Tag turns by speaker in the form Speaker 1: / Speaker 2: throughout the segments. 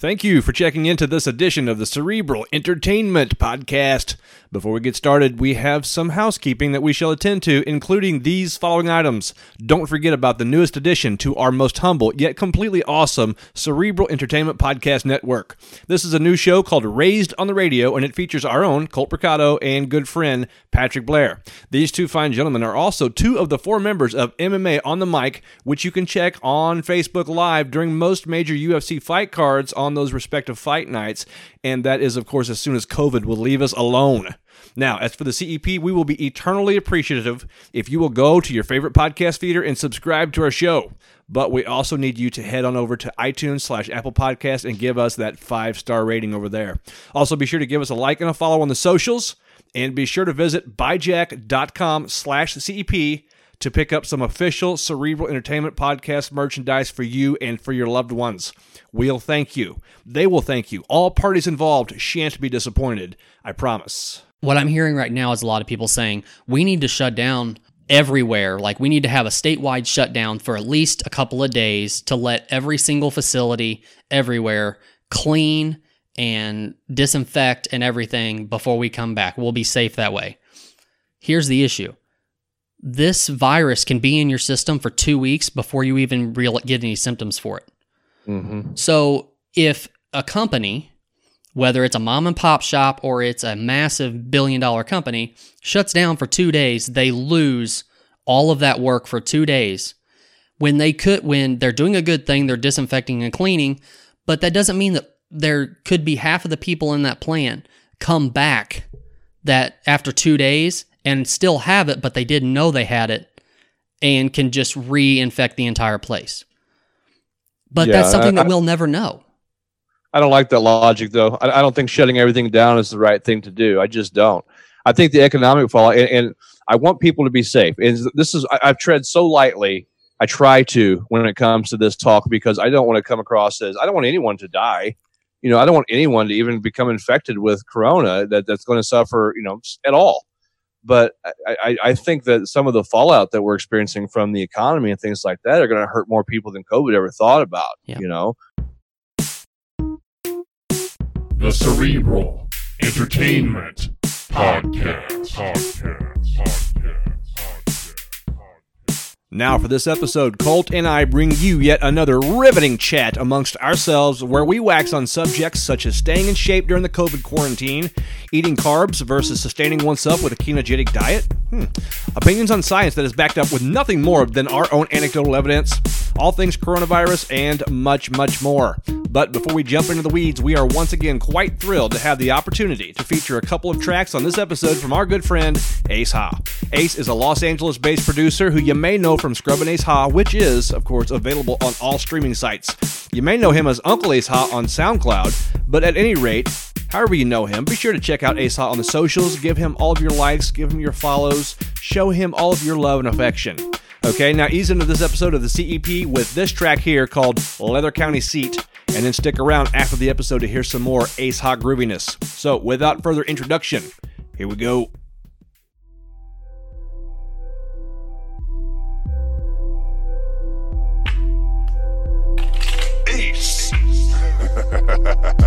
Speaker 1: Thank you for checking into this edition of the Cerebral Entertainment Podcast. Before we get started, we have some housekeeping that we shall attend to, including these following items. Don't forget about the newest addition to our most humble yet completely awesome Cerebral Entertainment Podcast Network. This is a new show called Raised on the Radio, and it features our own Colt Mercado and good friend Patrick Blair. These two fine gentlemen are also two of the four members of MMA on the Mic, which you can check on Facebook Live during most major UFC fight cards on those respective fight nights. And that is, of course, as soon as COVID will leave us alone. Now, as for the CEP, we will be eternally appreciative if you will go to your favorite podcast feeder and subscribe to our show. But we also need you to head on over to iTunes slash Apple Podcast and give us that five star rating over there. Also, be sure to give us a like and a follow on the socials. And be sure to visit buyjack.com slash CEP to pick up some official Cerebral Entertainment Podcast merchandise for you and for your loved ones. We'll thank you. They will thank you. All parties involved shan't be disappointed. I promise.
Speaker 2: What I'm hearing right now is a lot of people saying we need to shut down everywhere. Like we need to have a statewide shutdown for at least a couple of days to let every single facility everywhere clean and disinfect and everything before we come back. We'll be safe that way. Here's the issue. This virus can be in your system for two weeks before you even real get any symptoms for it.
Speaker 1: Mm-hmm.
Speaker 2: So if a company, whether it's a mom and pop shop or it's a massive billion dollar company, shuts down for two days, they lose all of that work for two days. When they could, when they're doing a good thing, they're disinfecting and cleaning, but that doesn't mean that there could be half of the people in that plant come back that after two days and still have it, but they didn't know they had it and can just reinfect the entire place. But
Speaker 3: Yeah,
Speaker 2: that's something
Speaker 3: I-
Speaker 2: that we'll never know.
Speaker 3: I don't like that logic, though. I, I don't think shutting everything down is the right thing to do. I just don't. I think the economic fallout, and, and I want people to be safe. And this is, I, I've tread so lightly. I try to when it comes to this talk because I don't want to come across as I don't want anyone to die. You know, I don't want anyone to even become infected with corona that, that's going to suffer, you know, at all. But I, I, I think that some of the fallout that we're experiencing from the economy and things like that are going to hurt more people than COVID ever thought about.
Speaker 2: Yeah.
Speaker 3: You know,
Speaker 4: The Cerebral Entertainment Podcast. Podcast. Podcast.
Speaker 1: Now, for this episode, Colt and I bring you yet another riveting chat amongst ourselves where we wax on subjects such as staying in shape during the COVID quarantine, eating carbs versus sustaining oneself with a ketogenic diet, hmm. opinions on science that is backed up with nothing more than our own anecdotal evidence, all things coronavirus, and much, much more. But before we jump into the weeds, we are once again quite thrilled to have the opportunity to feature a couple of tracks on this episode from our good friend Ace Ha. Ace is a Los Angeles based producer who you may know from Scrubbin' Ace Ha, which is, of course, available on all streaming sites. You may know him as Uncle Ace Ha on SoundCloud, but at any rate, however you know him, be sure to check out Ace Ha on the socials, give him all of your likes, give him your follows, show him all of your love and affection. Okay, now ease into this episode of the CEP with this track here called Leather County Seat, and then stick around after the episode to hear some more Ace Ha grooviness. So, without further introduction, here we go.
Speaker 4: Ace.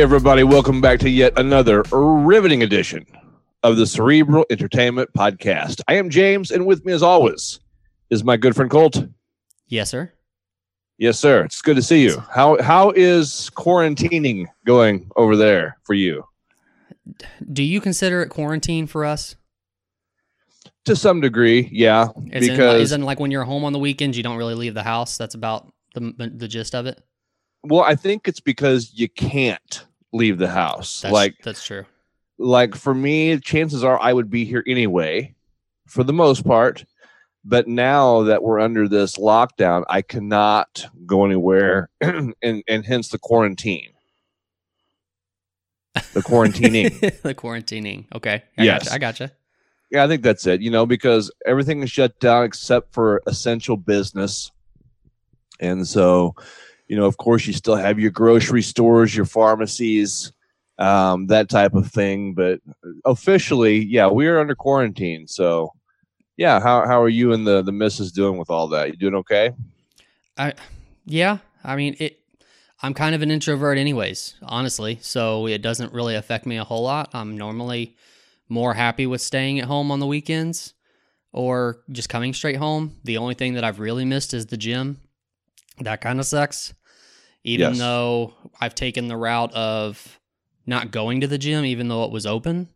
Speaker 1: Hey, everybody, welcome back to yet another riveting edition of the Cerebral Entertainment Podcast. I am James, and with me, as always, is my good friend Colt.
Speaker 2: Yes, sir.
Speaker 1: Yes, sir. It's good to see you. How how is quarantining going over there for you?
Speaker 2: Do you consider it quarantine for us?
Speaker 1: To some degree, yeah.
Speaker 2: Is
Speaker 1: because
Speaker 2: isn't like when you're home on the weekends, you don't really leave the house. That's about the the gist of it.
Speaker 1: well, I think it's because you can't leave the house.
Speaker 2: That's,
Speaker 1: like
Speaker 2: that's true.
Speaker 1: like for me, chances are I would be here anyway, for the most part. But now that we're under this lockdown, I cannot go anywhere, and and hence the quarantine. The quarantining.
Speaker 2: the quarantining. Okay. I
Speaker 1: Yes.
Speaker 2: Gotcha. I gotcha.
Speaker 1: yeah, I think that's it. You know, because everything is shut down except for essential business, and so, you know, of course, you still have your grocery stores, your pharmacies, um, that type of thing. But officially, yeah, we are under quarantine. So, yeah, how how are you and the the missus doing with all that? You doing okay?
Speaker 2: I yeah. I mean it. I'm kind of an introvert, anyways. Honestly, so it doesn't really affect me a whole lot. I'm normally more happy with staying at home on the weekends or just coming straight home. The only thing that I've really missed is the gym. That kind of sucks. Even
Speaker 1: Yes.
Speaker 2: though I've taken the route of not going to the gym, even though it was open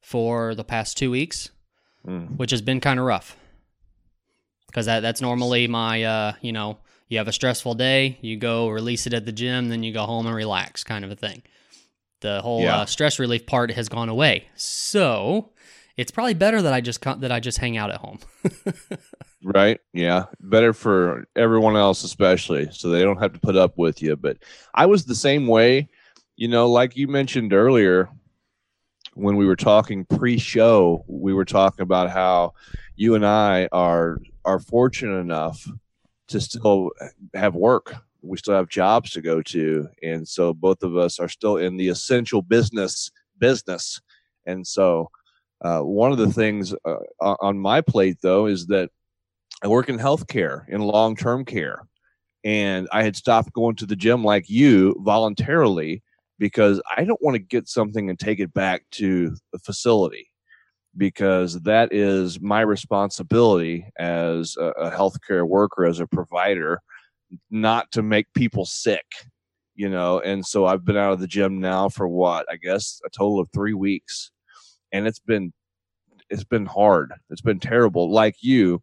Speaker 2: for the past two weeks,
Speaker 1: Mm.
Speaker 2: which has been kind of rough. Because that, that's normally my, uh, you know, you have a stressful day, you go release it at the gym, then you go home and relax, kind of a thing. The whole
Speaker 1: Yeah.
Speaker 2: uh, stress relief part has gone away, so it's probably better that I just that I just hang out at home.
Speaker 1: Right? Yeah. Better for everyone else, especially, so they don't have to put up with you. But I was the same way, you know, like you mentioned earlier when we were talking pre-show, we were talking about how you and I are are fortunate enough to still have work. We still have jobs to go to, and so both of us are still in the essential business business. And so, uh, one of the things uh, on my plate, though, is that I work in healthcare, in long term care. And I had stopped going to the gym like you voluntarily because I don't want to get something and take it back to the facility because that is my responsibility as a, healthcare worker, as a provider, not to make people sick, you know. And so I've been out of the gym now for what I guess a total of three weeks, and it's been it's been hard. It's been terrible. Like you,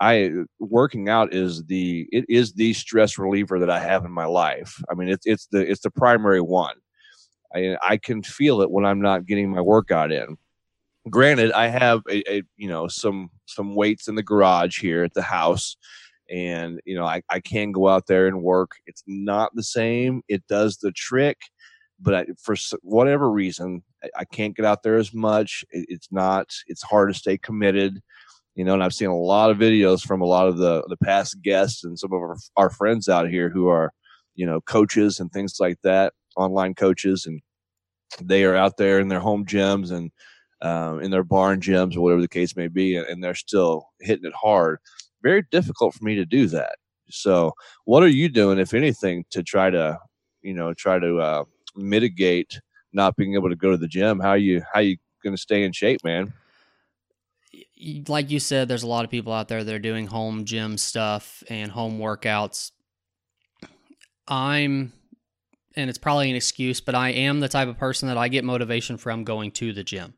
Speaker 1: I working out is the it is the stress reliever that I have in my life. I mean, it's it's the it's the primary one. I I can feel it when I'm not getting my workout in. Granted, I have a, a you know some some weights in the garage here at the house, and you know I I can go out there and work. It's not the same. It does the trick, but I, for whatever reason, I, I can't get out there as much. It, it's not. It's hard to stay committed you know, and I've seen a lot of videos from a lot of the the past guests and some of our, our friends out here who are, you know, coaches and things like that, online coaches, and they are out there in their home gyms and um, in their barn gyms or whatever the case may be, and, and they're still hitting it hard. Very difficult for me to do that. So, what are you doing, if anything, to try to, you know, try to uh, mitigate not being able to go to the gym? How you how you going to stay in shape, man?
Speaker 2: Like you said, there's a lot of people out there that are doing home gym stuff and home workouts. I'm, and it's probably an excuse, but I am the type of person that I get motivation from going to the gym.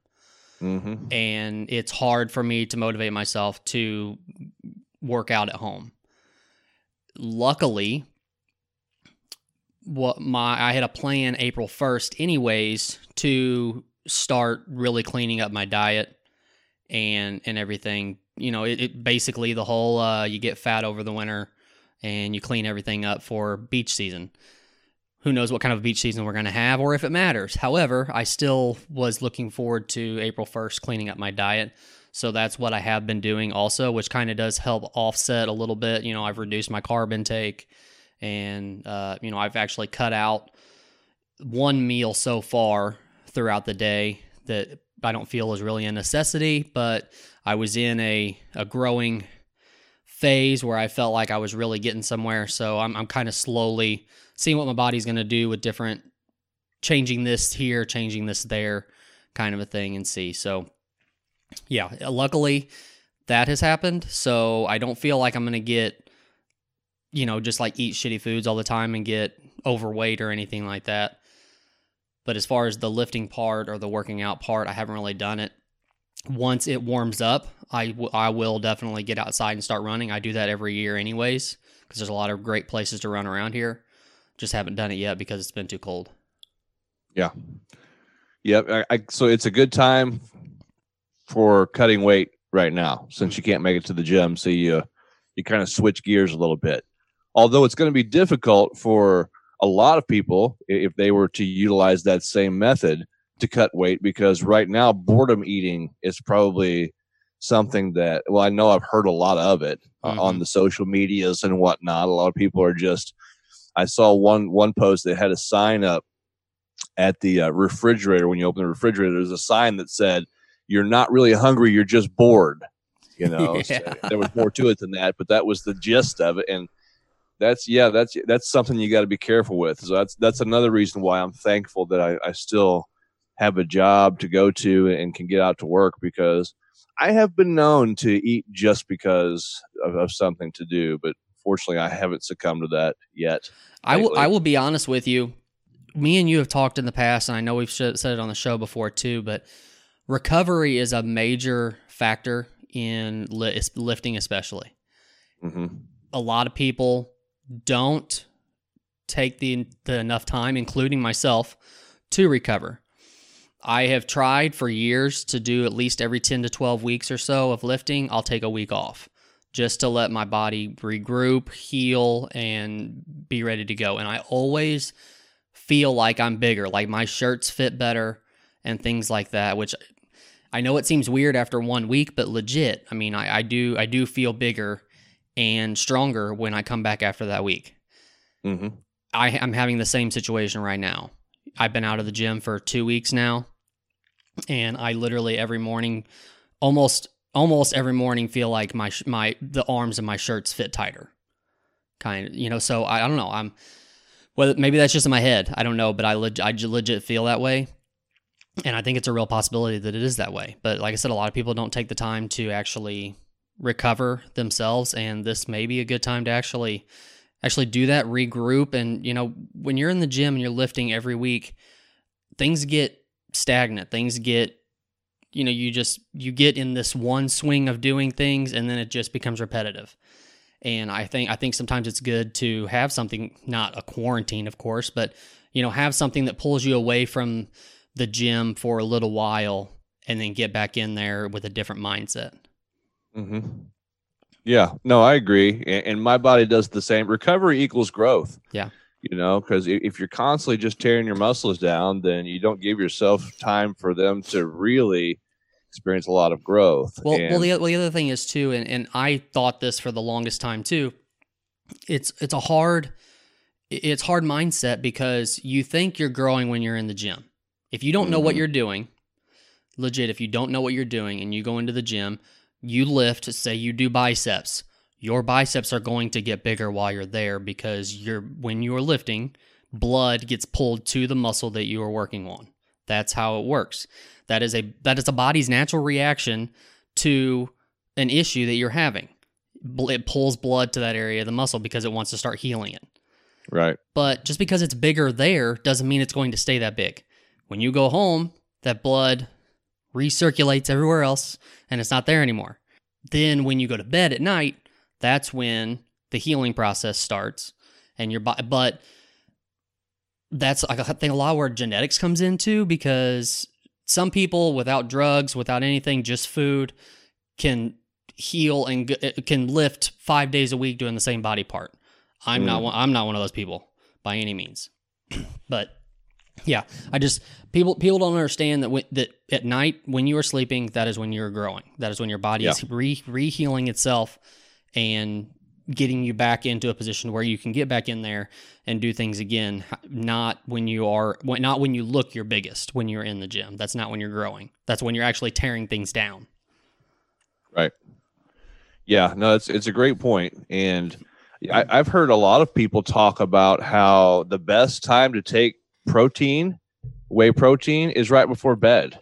Speaker 1: Mm-hmm.
Speaker 2: And it's hard for me to motivate myself to work out at home. Luckily, what my I had a plan April 1st anyways to start really cleaning up my diet and and everything. You know, it, it basically the whole uh, you get fat over the winter and you clean everything up for beach season. Who knows what kind of beach season we're going to have or if it matters. However, I still was looking forward to April 1st cleaning up my diet. So that's what I have been doing also, which kind of does help offset a little bit. You know, I've reduced my carb intake and, uh, you know, I've actually cut out one meal so far throughout the day that I don't feel is really a necessity, but I was in a, a growing phase where I felt like I was really getting somewhere. So I'm, I'm kind of slowly seeing what my body's going to do with different changing this here, changing this there, kind of a thing, and see. So, yeah, uh, luckily that has happened. So I don't feel like I'm going to get, you know, just like eat shitty foods all the time and get overweight or anything like that. But as far as the lifting part or the working out part, I haven't really done it. Once it warms up, I, w- I will definitely get outside and start running. I do that every year, anyways, because there's a lot of great places to run around here. Just haven't done it yet because it's been too cold.
Speaker 1: Yeah. Yep. I, I, so it's a good time for cutting weight right now since you can't make it to the gym. So you you kind of switch gears a little bit. Although it's going to be difficult for a lot of people if they were to utilize that same method to cut weight because right now boredom eating is probably something that well i know i've heard a lot of it uh, on the social medias and whatnot. A lot of people are just i saw one one post that had a sign up at the uh, refrigerator. When you open the refrigerator there's a sign that said you're not really hungry you're just bored you know? So there was more to it than that but that was the gist of it. And that's yeah that's that's something you got to be careful with so that's that's another reason why i'm thankful that I, I still have a job to go to and can get out to work because i have been known to eat just because of, of something to do but fortunately i haven't succumbed to that yet
Speaker 2: I will. I will be honest with you. Me and you have talked in the past, and I know we've said it on the show before too. But recovery is a major factor in li- lifting, especially.
Speaker 1: hmm
Speaker 2: A lot of people don't take the, the enough time, including myself, to recover. I have tried for years to do at least every 10 to 12 weeks or so of lifting. I'll take a week off just to let my body regroup, heal, and be ready to go. And I always feel like I'm bigger, like my shirts fit better and things like that, which I know it seems weird after one week, but legit. I mean, I, I do I do feel bigger and stronger when I come back after that week.
Speaker 1: hmm
Speaker 2: I, I'm having the same situation right now. I've been out of the gym for two weeks now, and I literally every morning, almost almost every morning, feel like my my the arms of my shirts fit tighter, kind of you know. So I, I don't know. I'm well, maybe that's just in my head. I don't know, but I leg- I legit feel that way, and I think it's a real possibility that it is that way. But like I said, a lot of people don't take the time to actually recover themselves, and this may be a good time to actually actually do that regroup. And you know when you're in the gym and you're lifting every week things get stagnant. Things get you know you just you get in this one swing of doing things and then it just becomes repetitive. And i think i think sometimes it's good to have something not a quarantine of course but you know have something that pulls you away from the gym for a little while and then get back in there with a different mindset
Speaker 1: hmm Yeah, no, I agree, and, and my body does the same. Recovery equals growth.
Speaker 2: Yeah.
Speaker 1: you know, because if you're constantly just tearing your muscles down, then you don't give yourself time for them to really experience a lot of growth.
Speaker 2: Well,
Speaker 1: And-
Speaker 2: well, the, well, the other thing is too, and, and I thought this for the longest time too. It's it's a hard, it's hard mindset because you think you're growing when you're in the gym. If you don't know what
Speaker 1: Mhm.
Speaker 2: you're doing, legit, if you don't know what you're doing and you go into the gym, you lift. Say you do biceps, your biceps are going to get bigger while you're there because you're when you're lifting, blood gets pulled to the muscle that you are working on. That's how it works. That is a that is a body's natural reaction to an issue that you're having. It pulls blood to that area of the muscle because it wants to start healing it.
Speaker 1: right,
Speaker 2: But just because it's bigger there doesn't mean it's going to stay that big. When you go home, that blood recirculates everywhere else and it's not there anymore. Then when you go to bed at night, that's when the healing process starts and your body but that's I think a lot where genetics comes into because some people without drugs, without anything, just food can heal and can lift 5 days a week doing the same body part. I'm not
Speaker 1: Mm.
Speaker 2: one, I'm not one of those people by any means. but yeah, I just people people don't understand that when, that at night when you are sleeping, that is when you're growing. That is when your body is re re healing itself and getting you back into a position where you can get back in there and do things again. Not when you are when, not when you look your biggest when you're in the gym. That's not when you're growing. That's when you're actually tearing things down.
Speaker 1: right. Yeah, no, it's it's a great point, and I, I've heard a lot of people talk about how the best time to take protein whey protein is right before bed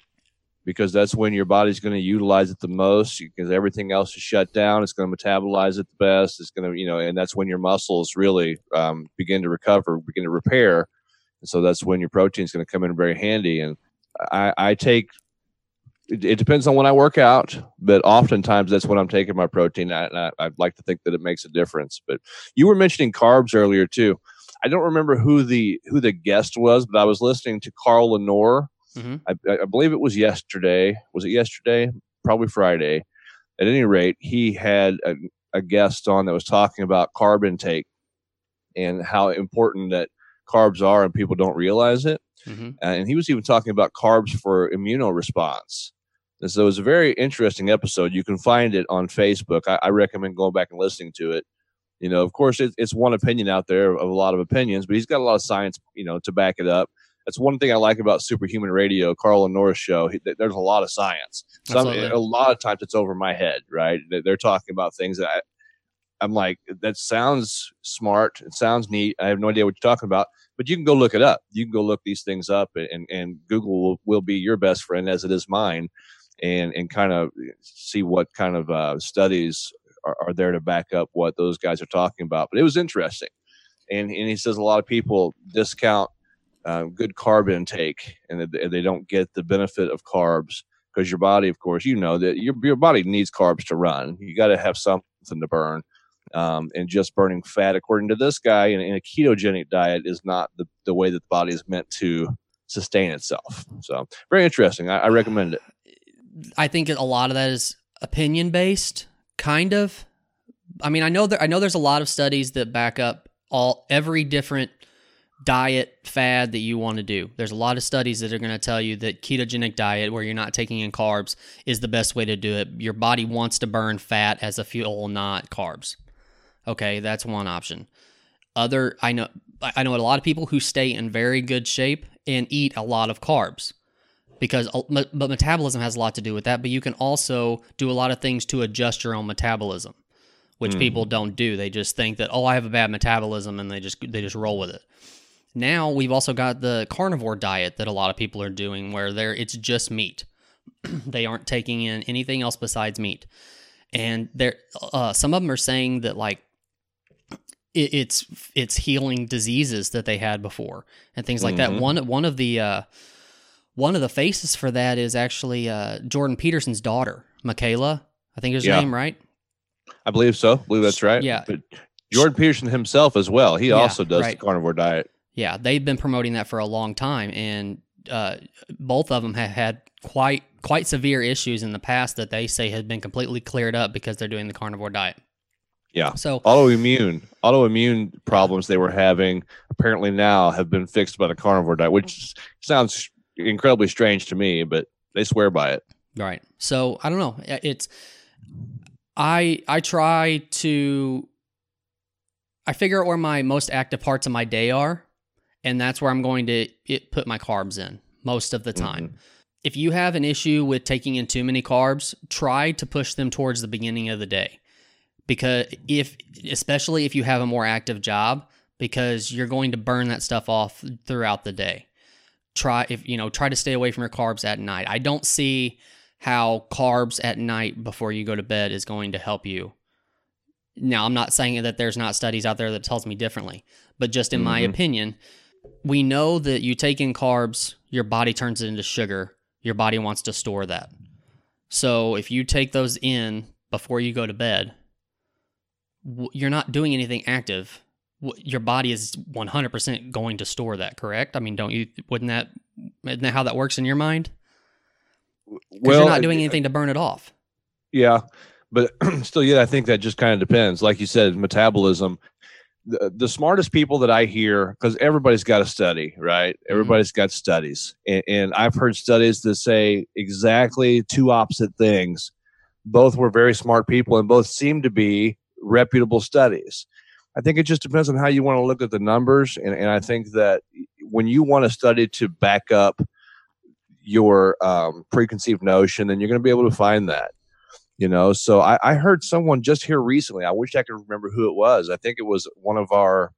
Speaker 1: because that's when your body's going to utilize it the most because everything else is shut down. It's going to metabolize it the best. It's going to, you know, and that's when your muscles really um, begin to recover, begin to repair. And so that's when your protein is going to come in very handy. And I, I take, it, depends on when I work out, but oftentimes that's when I'm taking my protein. I, I, I'd like to think that it makes a difference. But you were mentioning carbs earlier too. I don't remember who the who the guest was, but I was listening to Carl Lanore Mm-hmm. I, I believe it was yesterday. Was it yesterday? Probably Friday. At any rate, he had a, a guest on that was talking about carb intake and how important that carbs are, and people don't realize it. Mm-hmm. And he was even talking about carbs for immunoresponse. And so it was a very interesting episode. You can find it on Facebook. I, I recommend going back and listening to it. You know, of course, it, it's one opinion out there of a lot of opinions, but he's got a lot of science, you know, to back it up that's one thing I like about Superhuman Radio, Carl Lanore's show. He, there's a lot of science. Some, a lot of times it's over my head, right? They're talking about things that I, I'm like, that sounds smart. It sounds neat. I have no idea what you're talking about, but you can go look it up. You can go look these things up, and, and Google will, will be your best friend as it is mine, and and kind of see what kind of uh, studies are, are there to back up what those guys are talking about. But it was interesting, and and he says a lot of people discount um, good carb intake and they don't get the benefit of carbs because your body, of course, you know that your, your body needs carbs to run. You got to have something to burn. Um, and just burning fat, according to this guy, in, in, a ketogenic diet is not the, the way that the body is meant to sustain itself. So, very interesting. I, I recommend it.
Speaker 2: I think a lot of that is opinion based, kind of. I mean, I know there, I know there's a lot of studies that back up all every different diet fad that you want to do. There's a lot of studies that are going to tell you that ketogenic diet where you're not taking in carbs is the best way to do it. Your body wants to burn fat as a fuel, not carbs. Okay, that's one option. Other I know I know a lot of people who stay in very good shape and eat a lot of carbs because uh, but metabolism has a lot to do with that, but you can also do a lot of things to adjust your own metabolism which mm. people don't do. They just think that oh, I have a bad metabolism and they just they just roll with it. Now we've also got the carnivore diet that a lot of people are doing where they're it's just meat. they aren't taking in anything else besides meat. And there uh, some of them are saying that like it, it's it's healing diseases that they had before and things like mm-hmm. that. One one of the uh, one of the faces for that is actually uh, Jordan Peterson's daughter, Mikhaila. I think is her yeah. name, right?
Speaker 1: I believe so. I believe that's right.
Speaker 2: Yeah.
Speaker 1: But Jordan Peterson himself as well. He yeah, also does right. the carnivore diet.
Speaker 2: Yeah, they've been promoting that for a long time, and uh, both of them have had quite quite severe issues in the past that they say have been completely cleared up because they're doing the carnivore diet.
Speaker 1: Yeah. So autoimmune autoimmune problems they were having apparently now have been fixed by the carnivore diet, which sounds incredibly strange to me, but they swear by it.
Speaker 2: Right. So I don't know. It's I I try to I figure out where my most active parts of my day are and that's where I'm going to it, put my carbs in most of the time. Mm-hmm. If you have an issue with taking in too many carbs, try to push them towards the beginning of the day. Because if especially if you have a more active job because you're going to burn that stuff off throughout the day. Try if you know, try to stay away from your carbs at night. I don't see how carbs at night before you go to bed is going to help you now, I'm not saying that there's not studies out there that tells me differently, but just in mm-hmm. my opinion, we know that you take in carbs, your body turns it into sugar. Your body wants to store that. So if you take those in before you go to bed, you're not doing anything active. Your body is 100% going to store that, correct? I mean, don't you, wouldn't that, isn't that how that works in your mind? Well, you're not doing anything to burn it off.
Speaker 1: Yeah. But still, yeah, I think that just kind of depends. Like you said, metabolism the, the smartest people that I hear, because everybody's got a study, right? Mm-hmm. Everybody's got studies. And, and, I've heard studies that say exactly two opposite things. Both were very smart people and both seem to be reputable studies. I think it just depends on how you want to look at the numbers. And, and I think that when you want a study to back up your um, preconceived notion, then you're going to be able to find that you know so I, I, heard someone just here recently i wish i could remember who it was i think it was one of our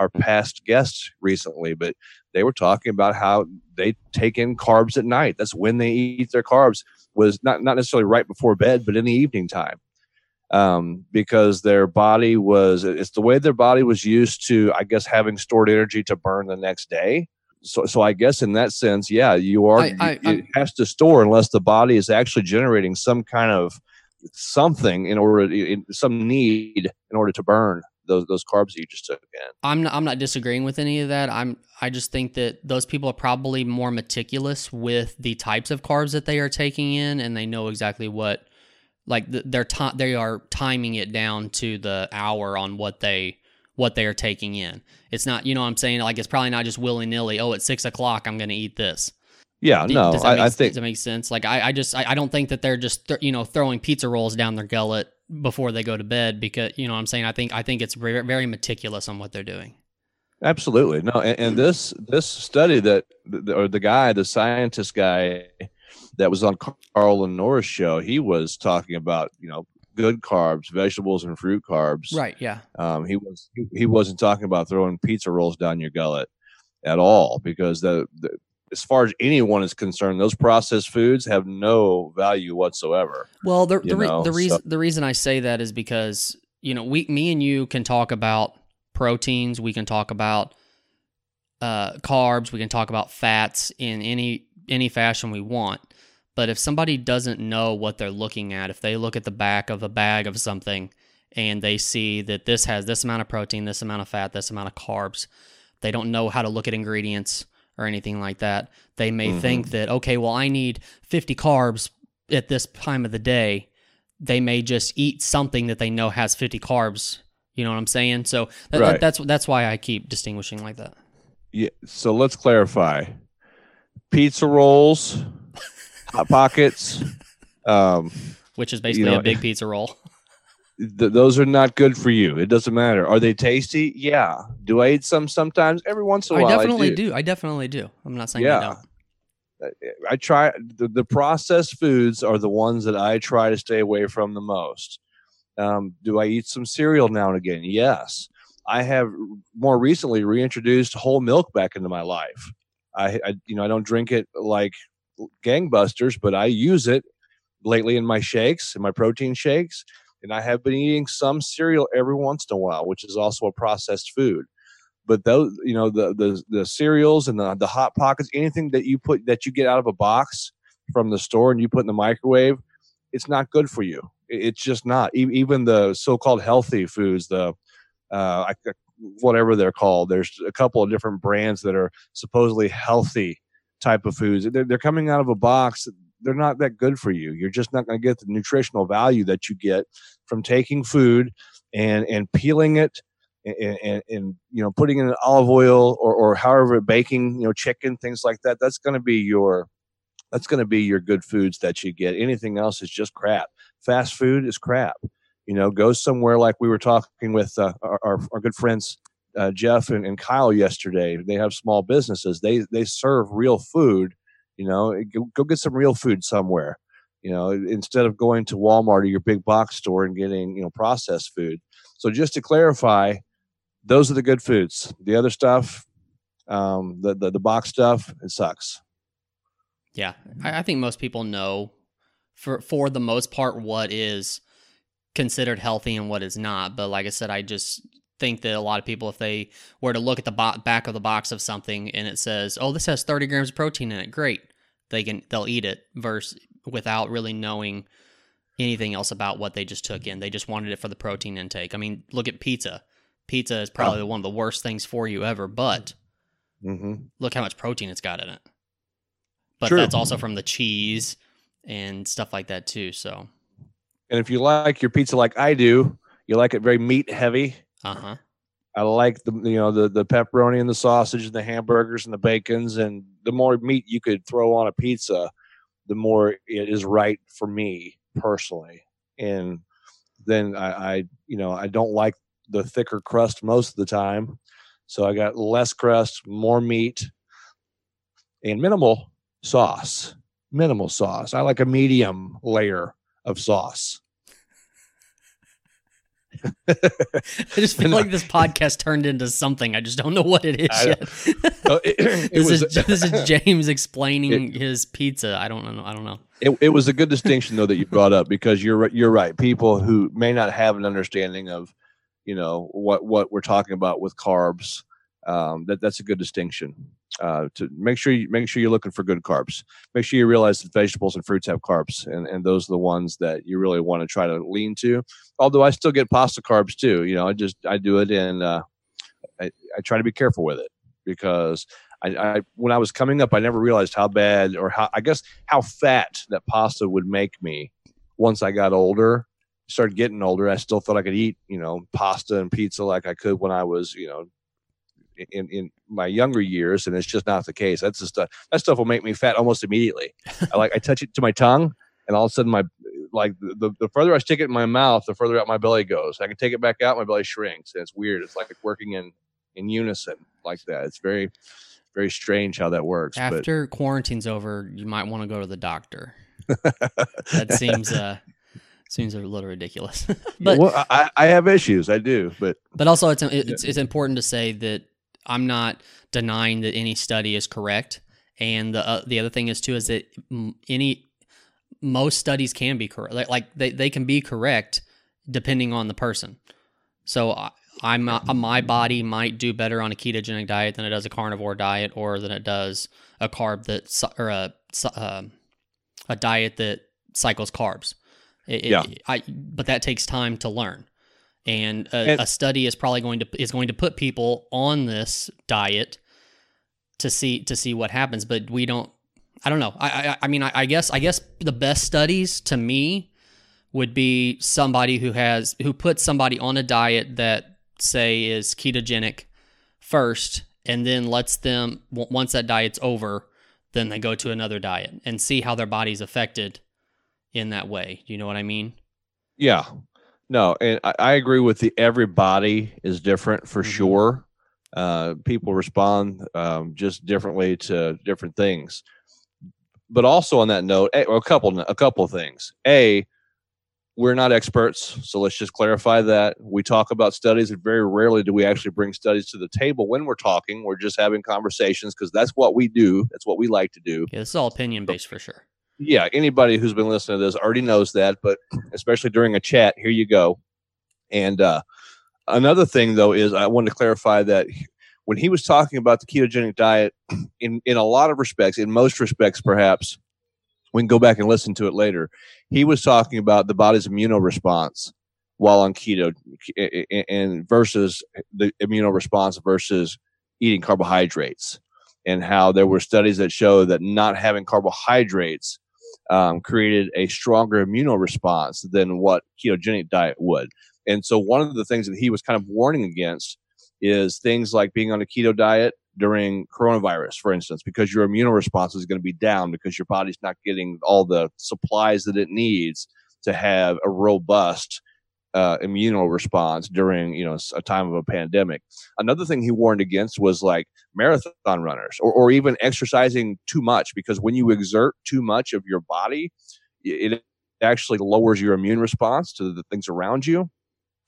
Speaker 1: our past guests recently, but they were talking about how they take in carbs at night. That's when they eat their carbs. Was not not necessarily right before bed, but in the evening time, um, because their body was it's the way their body was used to, I guess, having stored energy to burn the next day. So, so I guess in that sense, yeah, you are.
Speaker 2: I- I-
Speaker 1: it has to store unless the body is actually generating some kind of something in order, in, some need in order to burn those those carbs that you just took in.
Speaker 2: I'm not, I'm not disagreeing with any of that. I'm I just think that those people are probably more meticulous with the types of carbs that they are taking in, and they know exactly what like they're ti they are timing it down to the hour on what they what they are taking in. It's not you know what I'm saying like it's probably not just willy nilly. Oh, at six o'clock I'm going to eat this.
Speaker 1: Yeah,
Speaker 2: D-
Speaker 1: no, I,
Speaker 2: make,
Speaker 1: I think
Speaker 2: does that make sense? Like I, I just I, I don't think that they're just th- you know throwing pizza rolls down their gullet before they go to bed because you know what I'm saying I think I think it's very, very meticulous on what they're doing.
Speaker 1: Absolutely no, and, and this this study that or the guy, the scientist guy that was on Carl Lanore's show, he was talking about you know good carbs, vegetables and fruit carbs.
Speaker 2: Right. Yeah.
Speaker 1: Um, he was he, he wasn't talking about throwing pizza rolls down your gullet at all because the, the as far as anyone is concerned, those processed foods have no value whatsoever.
Speaker 2: Well, the the, re-
Speaker 1: know,
Speaker 2: the reason
Speaker 1: so-
Speaker 2: the reason I say that is because you know we me and you can talk about proteins, we can talk about uh, carbs, we can talk about fats in any any fashion we want. But if somebody doesn't know what they're looking at, if they look at the back of a bag of something and they see that this has this amount of protein, this amount of fat, this amount of carbs, they don't know how to look at ingredients or anything like that. They may
Speaker 1: Mhm.
Speaker 2: think that okay, well I need 50 carbs at this time of the day. They may just eat something that they know has 50 carbs. You know what I'm saying? So that,
Speaker 1: Right.
Speaker 2: that's that's why I keep distinguishing like that.
Speaker 1: Yeah. So let's clarify: pizza rolls, hot pockets. Um,
Speaker 2: Which is basically
Speaker 1: know,
Speaker 2: a big pizza roll.
Speaker 1: th- those are not good for you. It doesn't matter. Are they tasty? Yeah. Do I eat some sometimes? Every once in a
Speaker 2: I
Speaker 1: while,
Speaker 2: definitely
Speaker 1: I do.
Speaker 2: do. I definitely do. I'm not saying I
Speaker 1: Yeah.
Speaker 2: don't.
Speaker 1: I try the, the processed foods are the ones that I try to stay away from the most. Um, do I eat some cereal now and again? Yes. I have more recently reintroduced whole milk back into my life. I, I you know I don't drink it like gangbusters, but I use it lately in my shakes, in my protein shakes, and I have been eating some cereal every once in a while, which is also a processed food. But those, you know, the the the cereals and the the hot pockets, anything that you put that you get out of a box from the store and you put in the microwave, it's not good for you. It's just not. Even the so-called healthy foods, the uh, whatever they're called, there's a couple of different brands that are supposedly healthy type of foods. They're, they're coming out of a box. They're not that good for you. You're just not going to get the nutritional value that you get from taking food and and peeling it and, and, and you know putting in olive oil or, or however baking you know chicken things like that that's going to be your that's going to be your good foods that you get anything else is just crap fast food is crap you know go somewhere like we were talking with uh, our, our, our good friends uh, jeff and, and kyle yesterday they have small businesses. They they serve real food you know go, go get some real food somewhere you know instead of going to walmart or your big box store and getting you know processed food. So just to clarify those are the good foods. The other stuff um the the, the box stuff it sucks.
Speaker 2: Yeah, I, I think most people know, for for the most part, what is considered healthy and what is not. But like I said, I just think that a lot of people, if they were to look at the bo- back of the box of something and it says, "Oh, this has 30 grams of protein in it," great, they can they'll eat it. Versus without really knowing anything else about what they just took in, they just wanted it for the protein intake. I mean, look at pizza. Pizza is probably one of the worst things for you ever, but
Speaker 1: hmm
Speaker 2: look how much protein it's got in it. But
Speaker 1: True.
Speaker 2: that's also from the cheese and stuff like that too. So,
Speaker 1: and if you like your pizza like i do you like it very meat heavy
Speaker 2: uh huh.
Speaker 1: i like the you know the the pepperoni and the sausage and the hamburgers and the bacons and the more meat you could throw on a pizza the more it is right for me personally. And then i, I you know i don't like the thicker crust most of the time so i got less crust more meat and minimal sauce minimal sauce. I like a medium layer of sauce
Speaker 2: I just feel like this podcast turned into something. I just don't know what it is
Speaker 1: I
Speaker 2: yet.
Speaker 1: Oh, it, it
Speaker 2: this,
Speaker 1: was
Speaker 2: is, this is James explaining his pizza. I don't know. I don't know.
Speaker 1: it, it was a good distinction though that you brought up because you're you're right. People who may not have an understanding of, you know, what what we're talking about with carbs. Um, that that's a good distinction. Uh, to make sure you make sure you're looking for good carbs. Make sure you realize that vegetables and fruits have carbs, and and those are the ones that you really want to try to lean to. Although I still get pasta carbs too. You know, I just I do it and uh, I, I try to be careful with it because I, I when I was coming up, I never realized how bad or how I guess how fat that pasta would make me. Once I got older, started getting older, I still thought I could eat you know pasta and pizza like I could when I was you know in in my younger years, and it's just not the case. That's the stuff that stuff will make me fat almost immediately. I like I touch it to my tongue, and all of a sudden my like the, the further I stick it in my mouth, the further out my belly goes. I can take it back out, my belly shrinks, and it's weird. It's like working in in unison like that. It's very very strange how that works.
Speaker 2: After quarantine's over, you might want to go to the doctor. That seems uh seems a little ridiculous.
Speaker 1: but
Speaker 2: but
Speaker 1: well, I, I have issues. I do, but
Speaker 2: but also it's it's it's important to say that I'm not denying that any study is correct. And the uh, the other thing is too is that any most studies can be correct. Like, like they, they can be correct depending on the person. So I, I'm uh, my body might do better on a ketogenic diet than it does a carnivore diet, or than it does a carb that or a um a diet that cycles carbs. It, it-
Speaker 1: Yeah.
Speaker 2: I but that takes time to learn, and a,
Speaker 1: And-
Speaker 2: a study is probably going to is going to put people on this diet to see to see what happens. But we don't. I don't know. I I, I mean I, I guess I guess the best studies to me would be somebody who has who puts somebody on a diet that say is ketogenic first and then lets them once that diet's over then they go to another diet and see how their body's affected in that way you know what i mean
Speaker 1: Yeah. No, and I, I agree with the everybody is different for
Speaker 2: Mhm.
Speaker 1: sure. Uh, people respond um, just differently to different things. But also on that note, a, a couple a couple of things. A, we're not experts, so let's just clarify that. We talk about studies, and very rarely do we actually bring studies to the table when we're talking. We're just having conversations because that's what we do. That's what we like to do
Speaker 2: yeah this is all opinion based for sure
Speaker 1: yeah, anybody who's been listening to this already knows that, but especially during a chat, here you go. And uh, another thing, though, is I wanted to clarify that when he was talking about the ketogenic diet, in in a lot of respects, in most respects, perhaps, we can go back and listen to it later. He was talking about the body's immune response while on keto, and versus the immune response versus eating carbohydrates, and how there were studies that show that not having carbohydrates um, created a stronger immunoresponse than what ketogenic diet would. And so one of the things that he was kind of warning against is things like being on a keto diet during coronavirus, for instance, because your immunoresponse is going to be down because your body's not getting all the supplies that it needs to have a robust uh, immunoresponse during you know a time of a pandemic. Another thing he warned against was like marathon runners or, or even exercising too much because when you exert too much of your body, it it actually lowers your immune response to the things around you.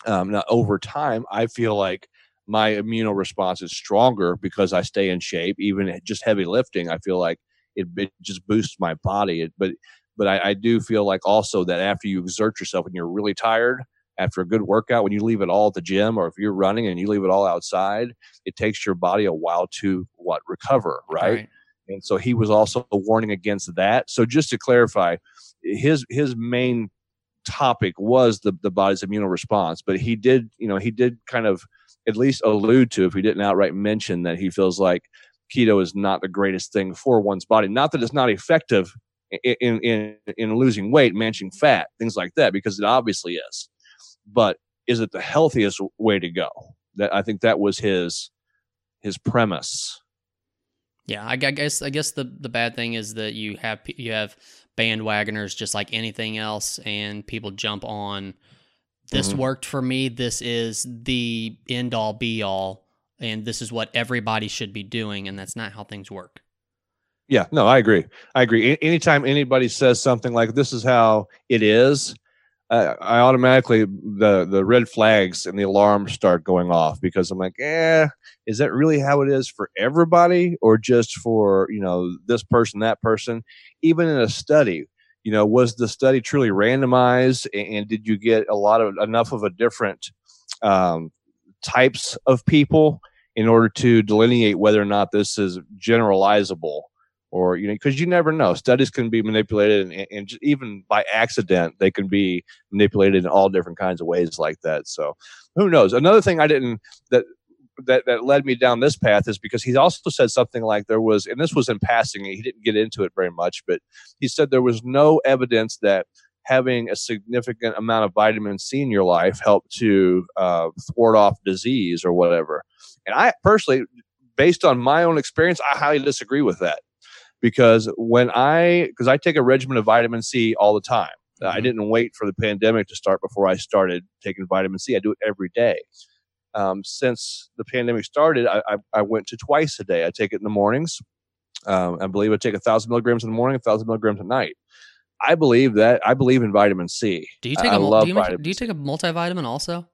Speaker 1: Um, now, over time, I feel like my immune response is stronger because I stay in shape. Even just heavy lifting, I feel like it, it just boosts my body. It, but but I, I do feel like also that after you exert yourself and you're really tired after a good workout, when you leave it all at the gym or if you're running and you leave it all outside, it takes your body a while to what recover, right? and so he was also warning against that. So just to clarify, his his main topic was the the body's immune response, but he did you know he did kind of at least allude to if he didn't outright mention that he feels like keto is not the greatest thing for one's body. Not that it's not effective in in in, in losing weight, managing fat, things like that, because it obviously is. But is it the healthiest way to go? That I think that was his his premise.
Speaker 2: Yeah, I, guess I guess the the bad thing is that you have you have bandwagoners just like anything else, and people jump on. This
Speaker 1: Mhm.
Speaker 2: worked for me. This is the end all be all, and this is what everybody should be doing, and that's not how things work.
Speaker 1: Yeah, no, I agree. I agree. Anytime anybody says something like "this is how it is," I, I automatically the the red flags and the alarms start going off because I'm like, eh, is that really how it is for everybody, or just for you know this person, that person? Even in a study, you know, was the study truly randomized, and, and did you get a lot of enough of a different um, types of people in order to delineate whether or not this is generalizable? Or you know because you never know. Studies can be manipulated and, and even by accident they can be manipulated in all different kinds of ways like that. So who knows? Another thing i didn't that that that led me down this path is because he also said something like there was and this was in passing he didn't get into it very much but he said there was no evidence that having a significant amount of vitamin c in your life helped to uh, thwart off disease or whatever. And i personally based on my own experience i highly disagree with that because when I because I take a regimen of vitamin C all the time. Mm-hmm. I didn't wait for the pandemic to start before I started taking vitamin C. I do it every day. Um, since the pandemic started, I, I, I, went to twice a day. I take it in the mornings. Um, I believe I take a thousand milligrams in the morning, a thousand milligrams at night. I believe that I believe in vitamin C.
Speaker 2: Do you take I, a do you, make, do you take a multivitamin also?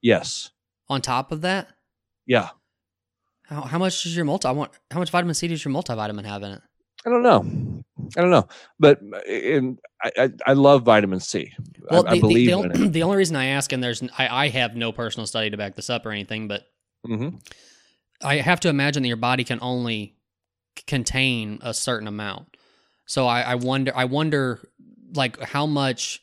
Speaker 1: Yes.
Speaker 2: On top of that?
Speaker 1: Yeah.
Speaker 2: How, how much does your multi? I want how much vitamin C does your multivitamin have in it?
Speaker 1: I don't know. I don't know, but in, I, I, I love vitamin C. Well, I, the, I believe
Speaker 2: the,
Speaker 1: the,
Speaker 2: the, only reason I ask, and there's I, I have no personal study to back this up or anything, but mm-hmm. I have to imagine that your body can only contain a certain amount. So I, I wonder, I wonder, like how much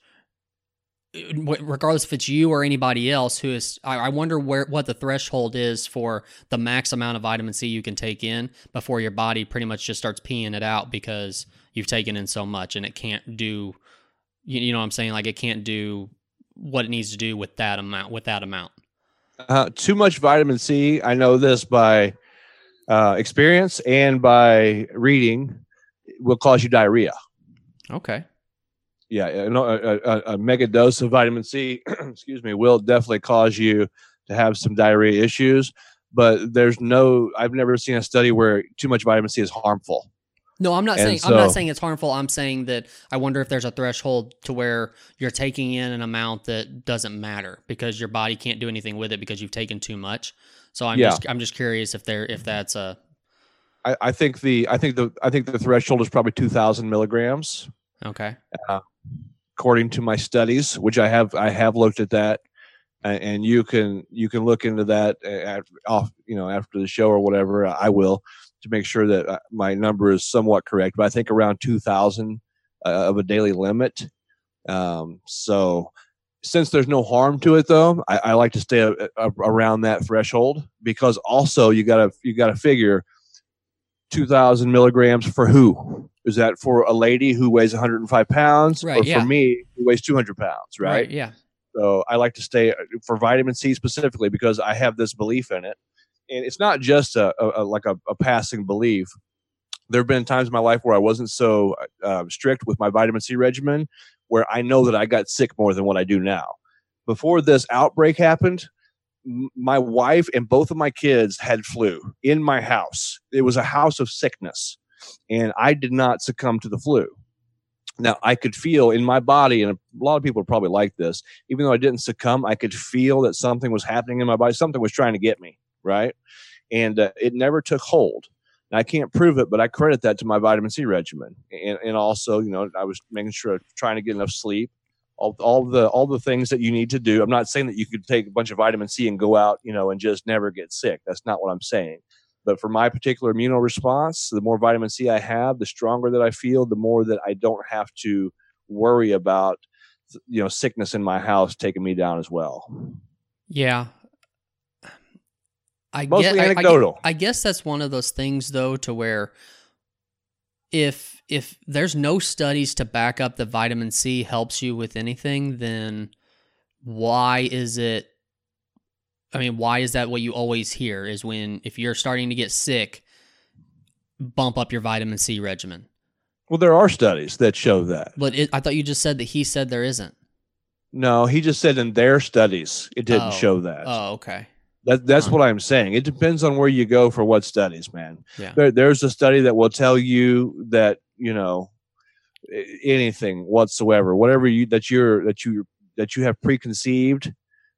Speaker 2: regardless if it's you or anybody else who is I, wonder where what the threshold is for the max amount of vitamin c you can take in before your body pretty much just starts peeing it out because you've taken in so much and it can't do you, you know what i'm saying? Like it can't do what it needs to do with that amount with that amount.
Speaker 1: Uh, too much vitamin c i know this by uh, experience and by reading will cause you diarrhea.
Speaker 2: Okay
Speaker 1: yeah, a, a, a, mega dose of vitamin C, excuse me, will definitely cause you to have some diarrhea issues. But there's no, I've never seen a study where too much vitamin C is harmful.
Speaker 2: No, I'm not and saying so, I'm not saying it's harmful. I'm saying that I wonder if there's a threshold to where you're taking in an amount that doesn't matter because your body can't do anything with it because you've taken too much. So I'm yeah. just I'm just curious if there if that's a.
Speaker 1: I, I think the I think the I think the threshold is probably two thousand milligrams.
Speaker 2: Okay.
Speaker 1: Uh, according to my studies, which I have, I have looked at that, and you can you can look into that at, off you know after the show or whatever. I will to make sure that uh, my number is somewhat correct. But I think around two thousand uh, of a daily limit. Um, so since there's no harm to it though i, I like to stay a, a, around that threshold because also you gotta you gotta figure 2000 milligrams for who is that for a lady who weighs 105 pounds
Speaker 2: right, or
Speaker 1: yeah. for me who weighs 200 pounds right?
Speaker 2: right yeah
Speaker 1: so i like to stay uh, for vitamin c specifically because i have this belief in it and it's not just a, a, a like a, a, passing belief there have been times in my life where i wasn't so uh, strict with my vitamin c regimen where i know that i got sick more than what i do now before this outbreak happened my wife and both of my kids had flu in my house. It was a house of sickness, and I did not succumb to the flu. Now, I could feel in my body, and a lot of people probably like this, even though I didn't succumb, I could feel that something was happening in my body. Something was trying to get me, right? And uh, it never took hold. Now, I can't prove it, but I credit that to my vitamin C regimen. And, and also, you know, I was making sure trying to get enough sleep all, all the all the things that you need to do. I'm not saying that you could take a bunch of vitamin C and go out, you know, and just never get sick. That's not what I'm saying. But for my particular immune response, the more vitamin C I have, the stronger that I feel, the more that I don't have to worry about you know sickness in my house taking me down as well.
Speaker 2: Yeah. I
Speaker 1: Mostly
Speaker 2: get,
Speaker 1: anecdotal.
Speaker 2: I, I, I guess that's one of those things though to where if if there's no studies to back up that vitamin C helps you with anything, then why is it I mean, why is that what you always hear is when if you're starting to get sick, bump up your vitamin C regimen.
Speaker 1: Well, there are studies that show that.
Speaker 2: But it, I thought you just said that he said there isn't.
Speaker 1: No, he just said in their studies it didn't
Speaker 2: oh.
Speaker 1: show that.
Speaker 2: Oh, okay.
Speaker 1: That, that's huh. what I'm saying. It depends on where you go for what studies, man.
Speaker 2: Yeah.
Speaker 1: There, there's a study that will tell you that you know anything whatsoever, whatever you that you're that you that you have preconceived,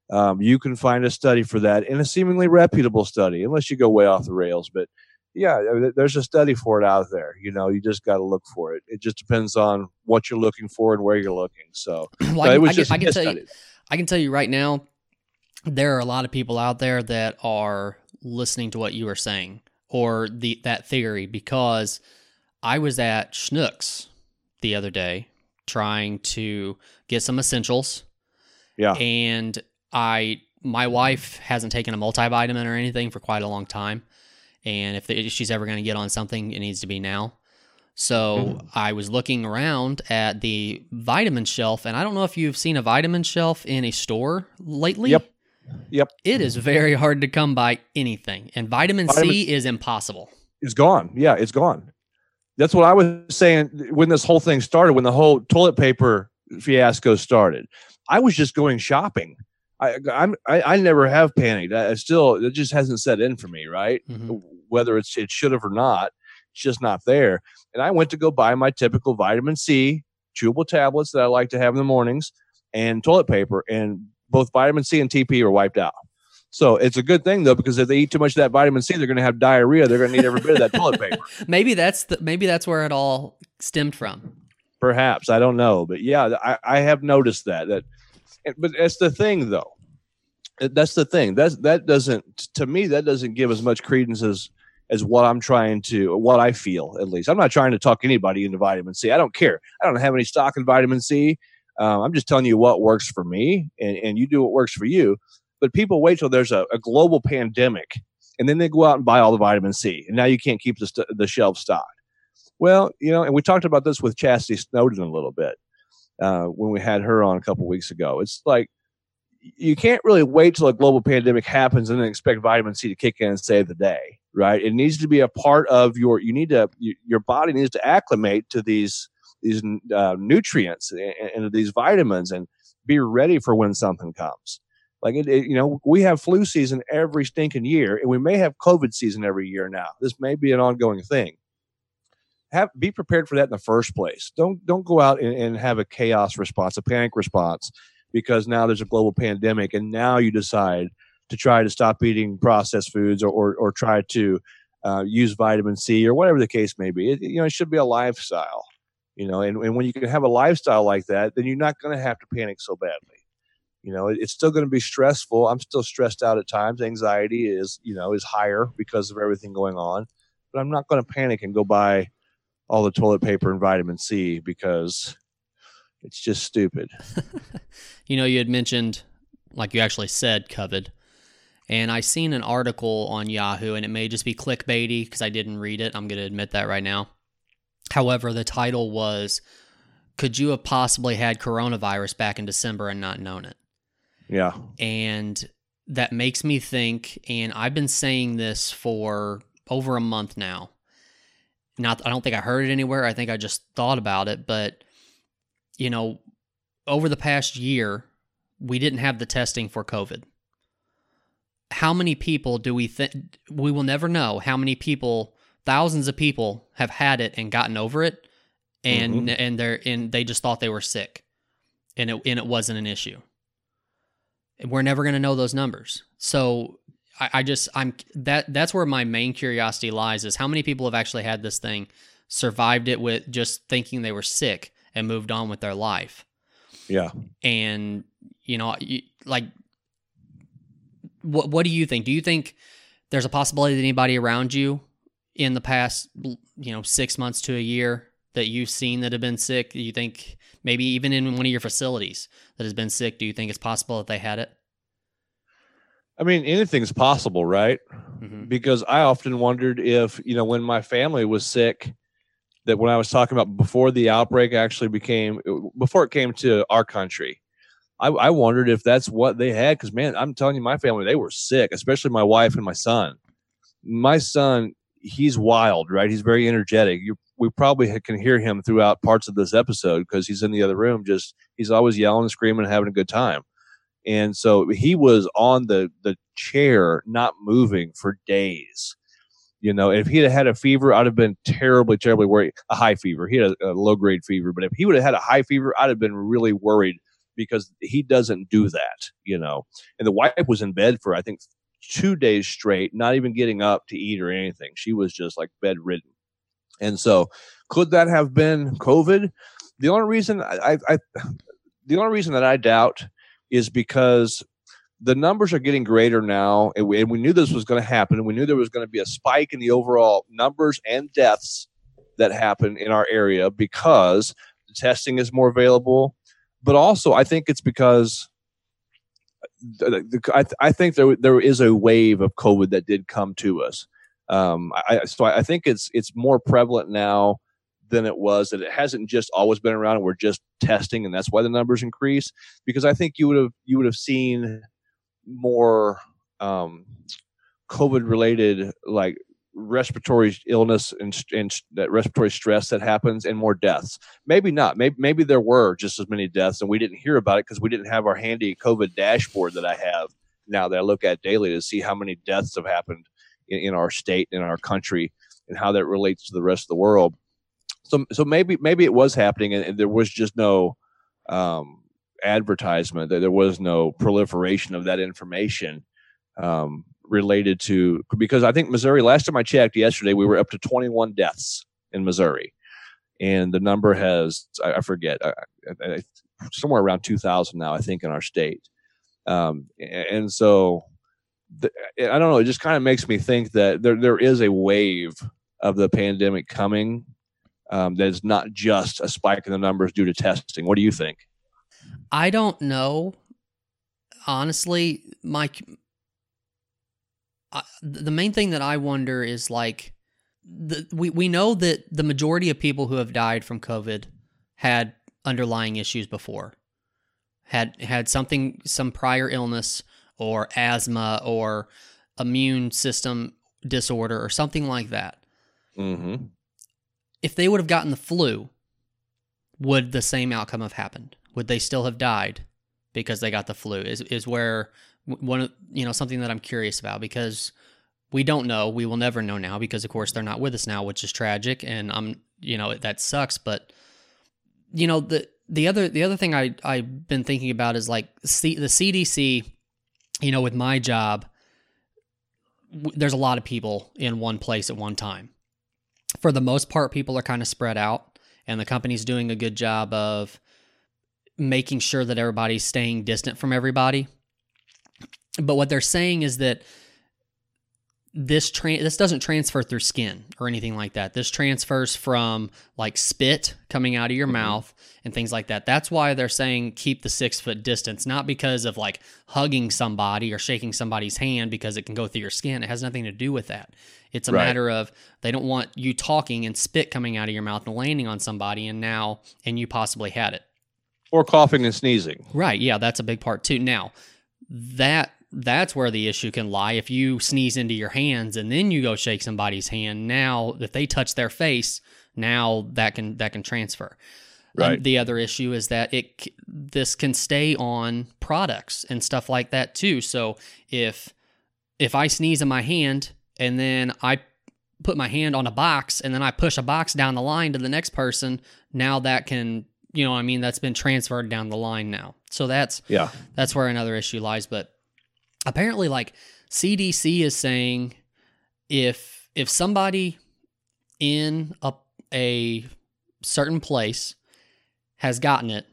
Speaker 1: um, you can find a study for that in a seemingly reputable study, unless you go way off the rails. But yeah, there's a study for it out there. You know, you just got to look for it. It just depends on what you're looking for and where you're looking. So,
Speaker 2: well, I, can, I, can, I can tell you, I can tell you right now, there are a lot of people out there that are listening to what you are saying or the that theory because I was at Schnucks the other day trying to get some essentials.
Speaker 1: Yeah.
Speaker 2: And I my wife hasn't taken a multivitamin or anything for quite a long time. And if, the, if she's ever going to get on something, it needs to be now. So mm. I was looking around at the vitamin shelf, and I don't know if you've seen a vitamin shelf in a store lately.
Speaker 1: Yep. Yep.
Speaker 2: It is very hard to come by anything, and vitamin, vitamin C is impossible.
Speaker 1: It's gone. Yeah, it's gone. That's what I was saying when this whole thing started, when the whole toilet paper fiasco started. I was just going shopping. I I'm, I, I never have panicked. I, I, still it just hasn't set in for me, right? Mm-hmm. Whether it's it should have or not, it's just not there. And I went to go buy my typical vitamin C chewable tablets that I like to have in the mornings and toilet paper, and both vitamin C and TP are wiped out. So it's a good thing though because if they eat too much of that vitamin C, they're going to have diarrhea. They're going to need every bit of that toilet paper.
Speaker 2: Maybe that's the, maybe that's where it all stemmed from.
Speaker 1: Perhaps I don't know, but yeah, I, I have noticed that. That, but that's the thing though. That's the thing. That's that doesn't to me that doesn't give as much credence as as what I'm trying to what I feel at least. I'm not trying to talk anybody into vitamin C. I don't care. I don't have any stock in vitamin C. Um, I'm just telling you what works for me, and, and you do what works for you. But people wait till there's a, a global pandemic and then they go out and buy all the vitamin C, and now you can't keep the, st- the shelf stocked. Well, you know, and we talked about this with Chastity Snowden a little bit uh, when we had her on a couple weeks ago. It's like you can't really wait till a global pandemic happens and then expect vitamin C to kick in and save the day, right? It needs to be a part of your. You need to you, your body needs to acclimate to these these uh, nutrients and, and these vitamins and be ready for when something comes. Like it, it, you know, we have flu season every stinking year, and we may have COVID season every year now. This may be an ongoing thing. Have be prepared for that in the first place. Don't don't go out and, and have a chaos response, a panic response, because now there's a global pandemic, and now you decide to try to stop eating processed foods or or, or try to uh, use vitamin C or whatever the case may be. It, you know, it should be a lifestyle. You know, and, and when you can have a lifestyle like that, then you're not going to have to panic so badly you know it, it's still going to be stressful i'm still stressed out at times anxiety is you know is higher because of everything going on but i'm not going to panic and go buy all the toilet paper and vitamin c because it's just stupid
Speaker 2: you know you had mentioned like you actually said covid and i seen an article on yahoo and it may just be clickbaity because i didn't read it i'm going to admit that right now however the title was could you have possibly had coronavirus back in december and not known it
Speaker 1: yeah.
Speaker 2: And that makes me think, and I've been saying this for over a month now. Not, I don't think I heard it anywhere. I think I just thought about it. But, you know, over the past year, we didn't have the testing for COVID. How many people do we think we will never know how many people, thousands of people have had it and gotten over it and mm-hmm. and they're and they just thought they were sick and it and it wasn't an issue. We're never going to know those numbers. So I, I, just I'm that that's where my main curiosity lies is how many people have actually had this thing, survived it with just thinking they were sick and moved on with their life.
Speaker 1: Yeah.
Speaker 2: And you know, you, like, what what do you think? Do you think there's a possibility that anybody around you in the past, you know, six months to a year that you've seen that have been sick? Do you think maybe even in one of your facilities that has been sick, do you think it's possible that they had it?
Speaker 1: I mean, anything's possible, right? Mm-hmm. Because I often wondered if, you know, when my family was sick, that when I was talking about before the outbreak actually became, before it came to our country, I, I wondered if that's what they had. Because, man, I'm telling you, my family, they were sick, especially my wife and my son. My son, he's wild, right? He's very energetic. You we probably can hear him throughout parts of this episode because he's in the other room. Just he's always yelling, screaming, having a good time. And so he was on the the chair, not moving for days. You know, if he'd had a fever, I'd have been terribly, terribly worried. A high fever. He had a, a low grade fever, but if he would have had a high fever, I'd have been really worried because he doesn't do that, you know. And the wife was in bed for I think two days straight, not even getting up to eat or anything. She was just like bedridden. And so, could that have been COVID? The only reason I, I, I the only reason that I doubt is because the numbers are getting greater now, and we, and we knew this was going to happen. And we knew there was going to be a spike in the overall numbers and deaths that happen in our area because the testing is more available. But also, I think it's because I, I think there there is a wave of COVID that did come to us. Um, I, so I think it's it's more prevalent now than it was. That it hasn't just always been around, and we're just testing, and that's why the numbers increase. Because I think you would have you would have seen more um, COVID related like respiratory illness and, and that respiratory stress that happens and more deaths. Maybe not. Maybe maybe there were just as many deaths and we didn't hear about it because we didn't have our handy COVID dashboard that I have now that I look at daily to see how many deaths have happened in, in our state in our country and how that relates to the rest of the world. So so maybe maybe it was happening and, and there was just no um, advertisement that there was no proliferation of that information. Um, related to because I think Missouri. Last time I checked yesterday, we were up to 21 deaths in Missouri, and the number has I, I forget I, I, somewhere around 2,000 now. I think in our state, um, and so the, I don't know. It just kind of makes me think that there there is a wave of the pandemic coming. Um, that is not just a spike in the numbers due to testing. What do you think?
Speaker 2: I don't know. Honestly, Mike, the main thing that I wonder is like the, we we know that the majority of people who have died from COVID had underlying issues before, had had something some prior illness or asthma or immune system disorder or something like that.
Speaker 1: Mm-hmm.
Speaker 2: If they would have gotten the flu, would the same outcome have happened? Would they still have died because they got the flu? Is is where one of you know something that I'm curious about because we don't know. We will never know now because of course they're not with us now, which is tragic and I'm you know that sucks, but you know the the other the other thing I I've been thinking about is like C, the CDC, you know, with my job there's a lot of people in one place at one time. For the most part people are kind of spread out and the company's doing a good job of making sure that everybody's staying distant from everybody. But what they're saying is that this tra- this doesn't transfer through skin or anything like that. This transfers from like spit coming out of your mm-hmm. mouth and things like that. That's why they're saying keep the six foot distance, not because of like hugging somebody or shaking somebody's hand because it can go through your skin. It has nothing to do with that. It's a right. matter of they don't want you talking and spit coming out of your mouth and landing on somebody and now and you possibly had it.
Speaker 1: Or coughing and sneezing.
Speaker 2: Right. Yeah, that's a big part too. Now, that that's where the issue can lie. If you sneeze into your hands and then you go shake somebody's hand, now if they touch their face, now that can that can transfer. Um, right. Um, the other issue is that it this can stay on products and stuff like that too. So if if I sneeze in my hand and then I put my hand on a box and then I push a box down the line to the next person, now that can you know I mean that's been transferred down the line now. So that's
Speaker 1: yeah
Speaker 2: that's where another issue lies. But apparently like CDC is saying if if somebody in a a certain place has gotten it,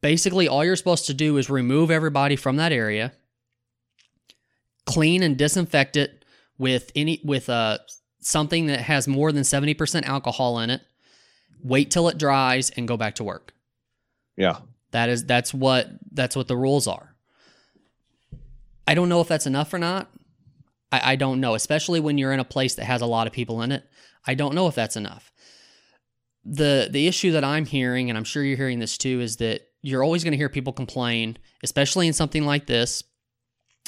Speaker 2: basically all you're supposed to do is remove everybody from that area, clean and disinfect it with any with a uh, something that has more than 70% alcohol in it, wait till it dries and go back to work.
Speaker 1: Yeah.
Speaker 2: That is that's what that's what the rules are. I don't know if that's enough or not. I, I don't know, especially when you're in a place that has a lot of people in it. I don't know if that's enough. The the issue that I'm hearing, and I'm sure you're hearing this too, is that you're always going to hear people complain, especially in something like this.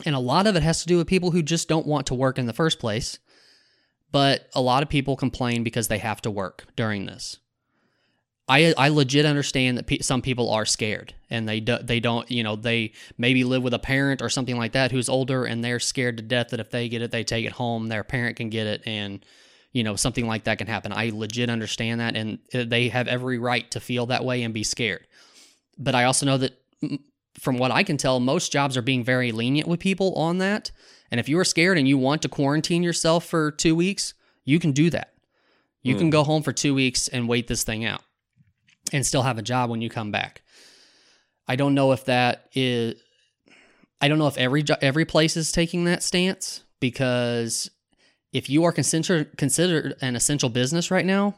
Speaker 2: And a lot of it has to do with people who just don't want to work in the first place. But a lot of people complain because they have to work during this. I I legit understand that pe- some people are scared and they do, they don't you know they maybe live with a parent or something like that who's older and they're scared to death that if they get it they take it home their parent can get it and you know something like that can happen. I legit understand that and uh, they have every right to feel that way and be scared. But I also know that from what I can tell, most jobs are being very lenient with people on that. And if you are scared and you want to quarantine yourself for two weeks, you can do that. You can go home for two weeks and wait this thing out and still have a job when you come back. I don't know if that is. I don't know if every every place is taking that stance because if you are considered considered an essential business right now,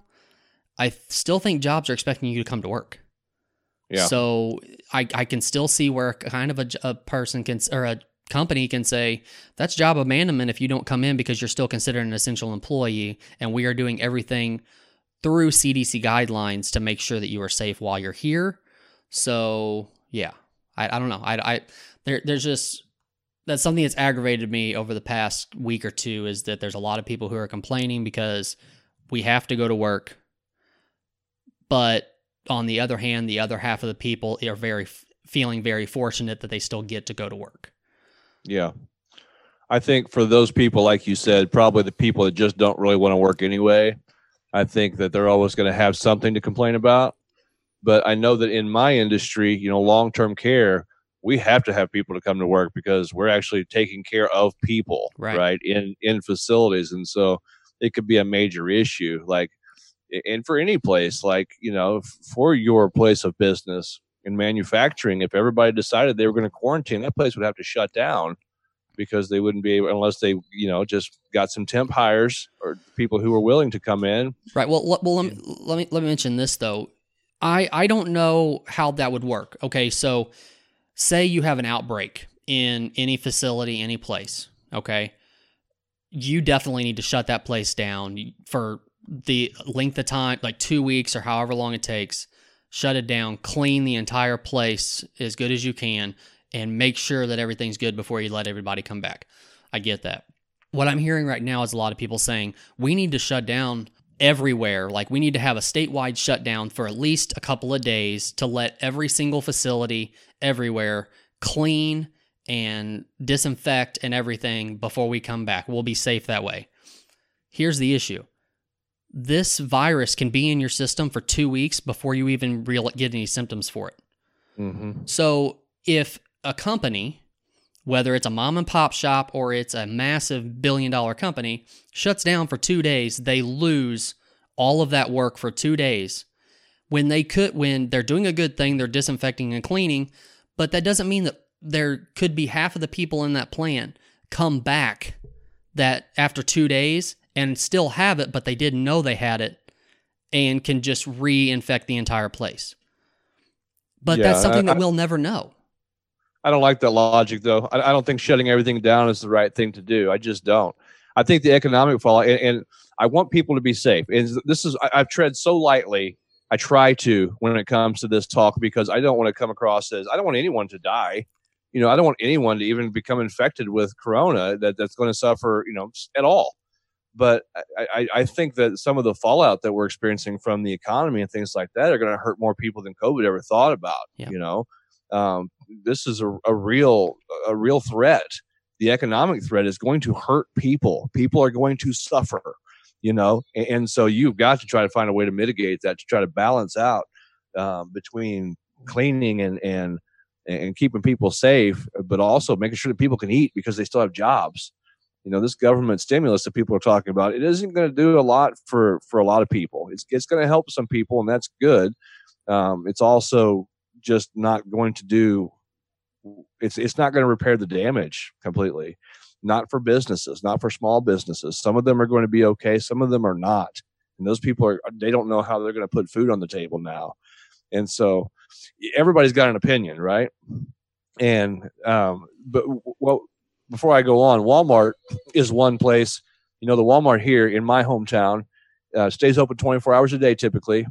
Speaker 2: I still think jobs are expecting you to come to work.
Speaker 1: Yeah.
Speaker 2: So I, I can still see where kind of a, a person can or a company can say that's job abandonment if you don't come in because you're still considered an essential employee and we are doing everything through CDC guidelines to make sure that you are safe while you're here. So yeah, I, I don't know. I, I there there's just that's something that's aggravated me over the past week or two is that there's a lot of people who are complaining because we have to go to work, but on the other hand, the other half of the people are very feeling very fortunate that they still get to go to work.
Speaker 1: Yeah. I think for those people, like you said, probably the people that just don't really want to work anyway, I think that they're always going to have something to complain about. But I know that in my industry, you know, long term care, we have to have people to come to work because we're actually taking care of people,
Speaker 2: Right.
Speaker 1: right, in in facilities, and so it could be a major issue. Like, and for any place, like you know, for your place of business in manufacturing, if everybody decided they were going to quarantine, that place would have to shut down because they wouldn't be able unless they you know just got some temp hires or people who were willing to come in.
Speaker 2: Right. Well, let, well, let me, let me let me mention this though. I I don't know how that would work. Okay, so say you have an outbreak in any facility, any place. Okay, you definitely need to shut that place down for the length of time, like two weeks or however long it takes. Shut it down, clean the entire place as good as you can, and make sure that everything's good before you let everybody come back. I get that. What I'm hearing right now is a lot of people saying we need to shut down everywhere. Like we need to have a statewide shutdown for at least a couple of days to let every single facility everywhere clean and disinfect and everything before we come back. We'll be safe that way. Here's the issue. This virus can be in your system for 2 weeks before you even real get any symptoms for it.
Speaker 1: Mm-hmm.
Speaker 2: So if a company, whether it's a mom and pop shop or it's a massive billion dollar company, shuts down for two days, they lose all of that work for two days. When they could, when they're doing a good thing, they're disinfecting and cleaning, but that doesn't mean that there could be half of the people in that plant come back that after two days and still have it, but they didn't know they had it and can just reinfect the entire place. But
Speaker 1: Yeah,
Speaker 2: that's something
Speaker 1: I-
Speaker 2: that we'll never know.
Speaker 1: I don't like that logic, though. I, I don't think shutting everything down is the right thing to do. I just don't. I think the economic fallout, and, and I want people to be safe. And this is, I, I've tread so lightly. I try to when it comes to this talk because I don't want to come across as I don't want anyone to die. You know, I don't want anyone to even become infected with corona that, that's going to suffer, you know, at all. But I, I, I think that some of the fallout that we're experiencing from the economy and things like that are going to hurt more people than COVID ever thought about.
Speaker 2: Yeah.
Speaker 1: You know, um, this is a, a real a real threat. The economic threat is going to hurt people. People are going to suffer. You know, and, and so you've got to try to find a way to mitigate that to try to balance out um, between cleaning and and and keeping people safe, but also making sure that people can eat because they still have jobs. You know, this government stimulus that people are talking about, it isn't going to do a lot for for a lot of people. It's it's going to help some people, and that's good. Um, it's also just not going to do. It's it's not going to repair the damage completely. Not for businesses, not for small businesses. Some of them are going to be okay. Some of them are not, and those people are they don't know how they're going to put food on the table now. And so everybody's got an opinion, right? And um, but well, before I go on, Walmart is one place. You know, the Walmart here in my hometown uh, stays open 24 hours a day typically,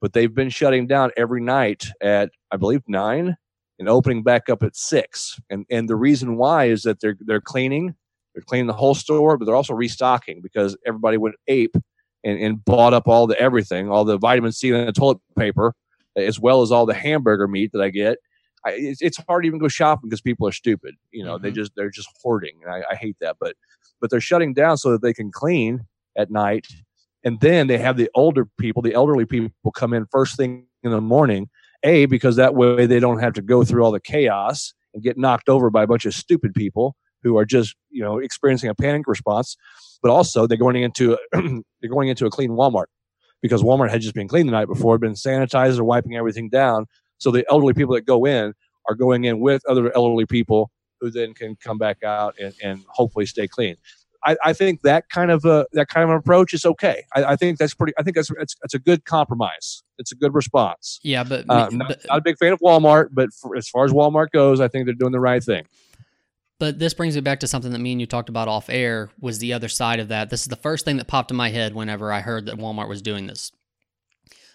Speaker 1: but they've been shutting down every night at I believe nine and opening back up at six. And and the reason why is that they're they're cleaning, they're cleaning the whole store, but they're also restocking because everybody went ape and, and bought up all the everything, all the vitamin C and the toilet paper, as well as all the hamburger meat that I get. I, it's, it's hard to even go shopping because people are stupid. You know, they
Speaker 2: Mhm.
Speaker 1: just they're just hoarding, and I, I hate that. But but they're shutting down so that they can clean at night, and then they have the older people, the elderly people, come in first thing in the morning A, because that way they don't have to go through all the chaos and get knocked over by a bunch of stupid people who are just, you know, experiencing a panic response. But also they're going into they're going into a clean Walmart because Walmart had just been cleaned the night before, been sanitized or wiping everything down. So the elderly people that go in are going in with other elderly people who then can come back out and, and hopefully stay clean. I, I think that kind of a that kind of approach is okay. I, I think that's pretty. I think that's it's, it's a good compromise. It's a good response.
Speaker 2: Yeah, but,
Speaker 1: Uh, not, not a big fan of Walmart, but for, as far as Walmart goes, I think they're doing the right thing.
Speaker 2: But this brings me back to something that me and you talked about off air was the other side of that. This is the first thing that popped in my head whenever I heard that Walmart was doing this.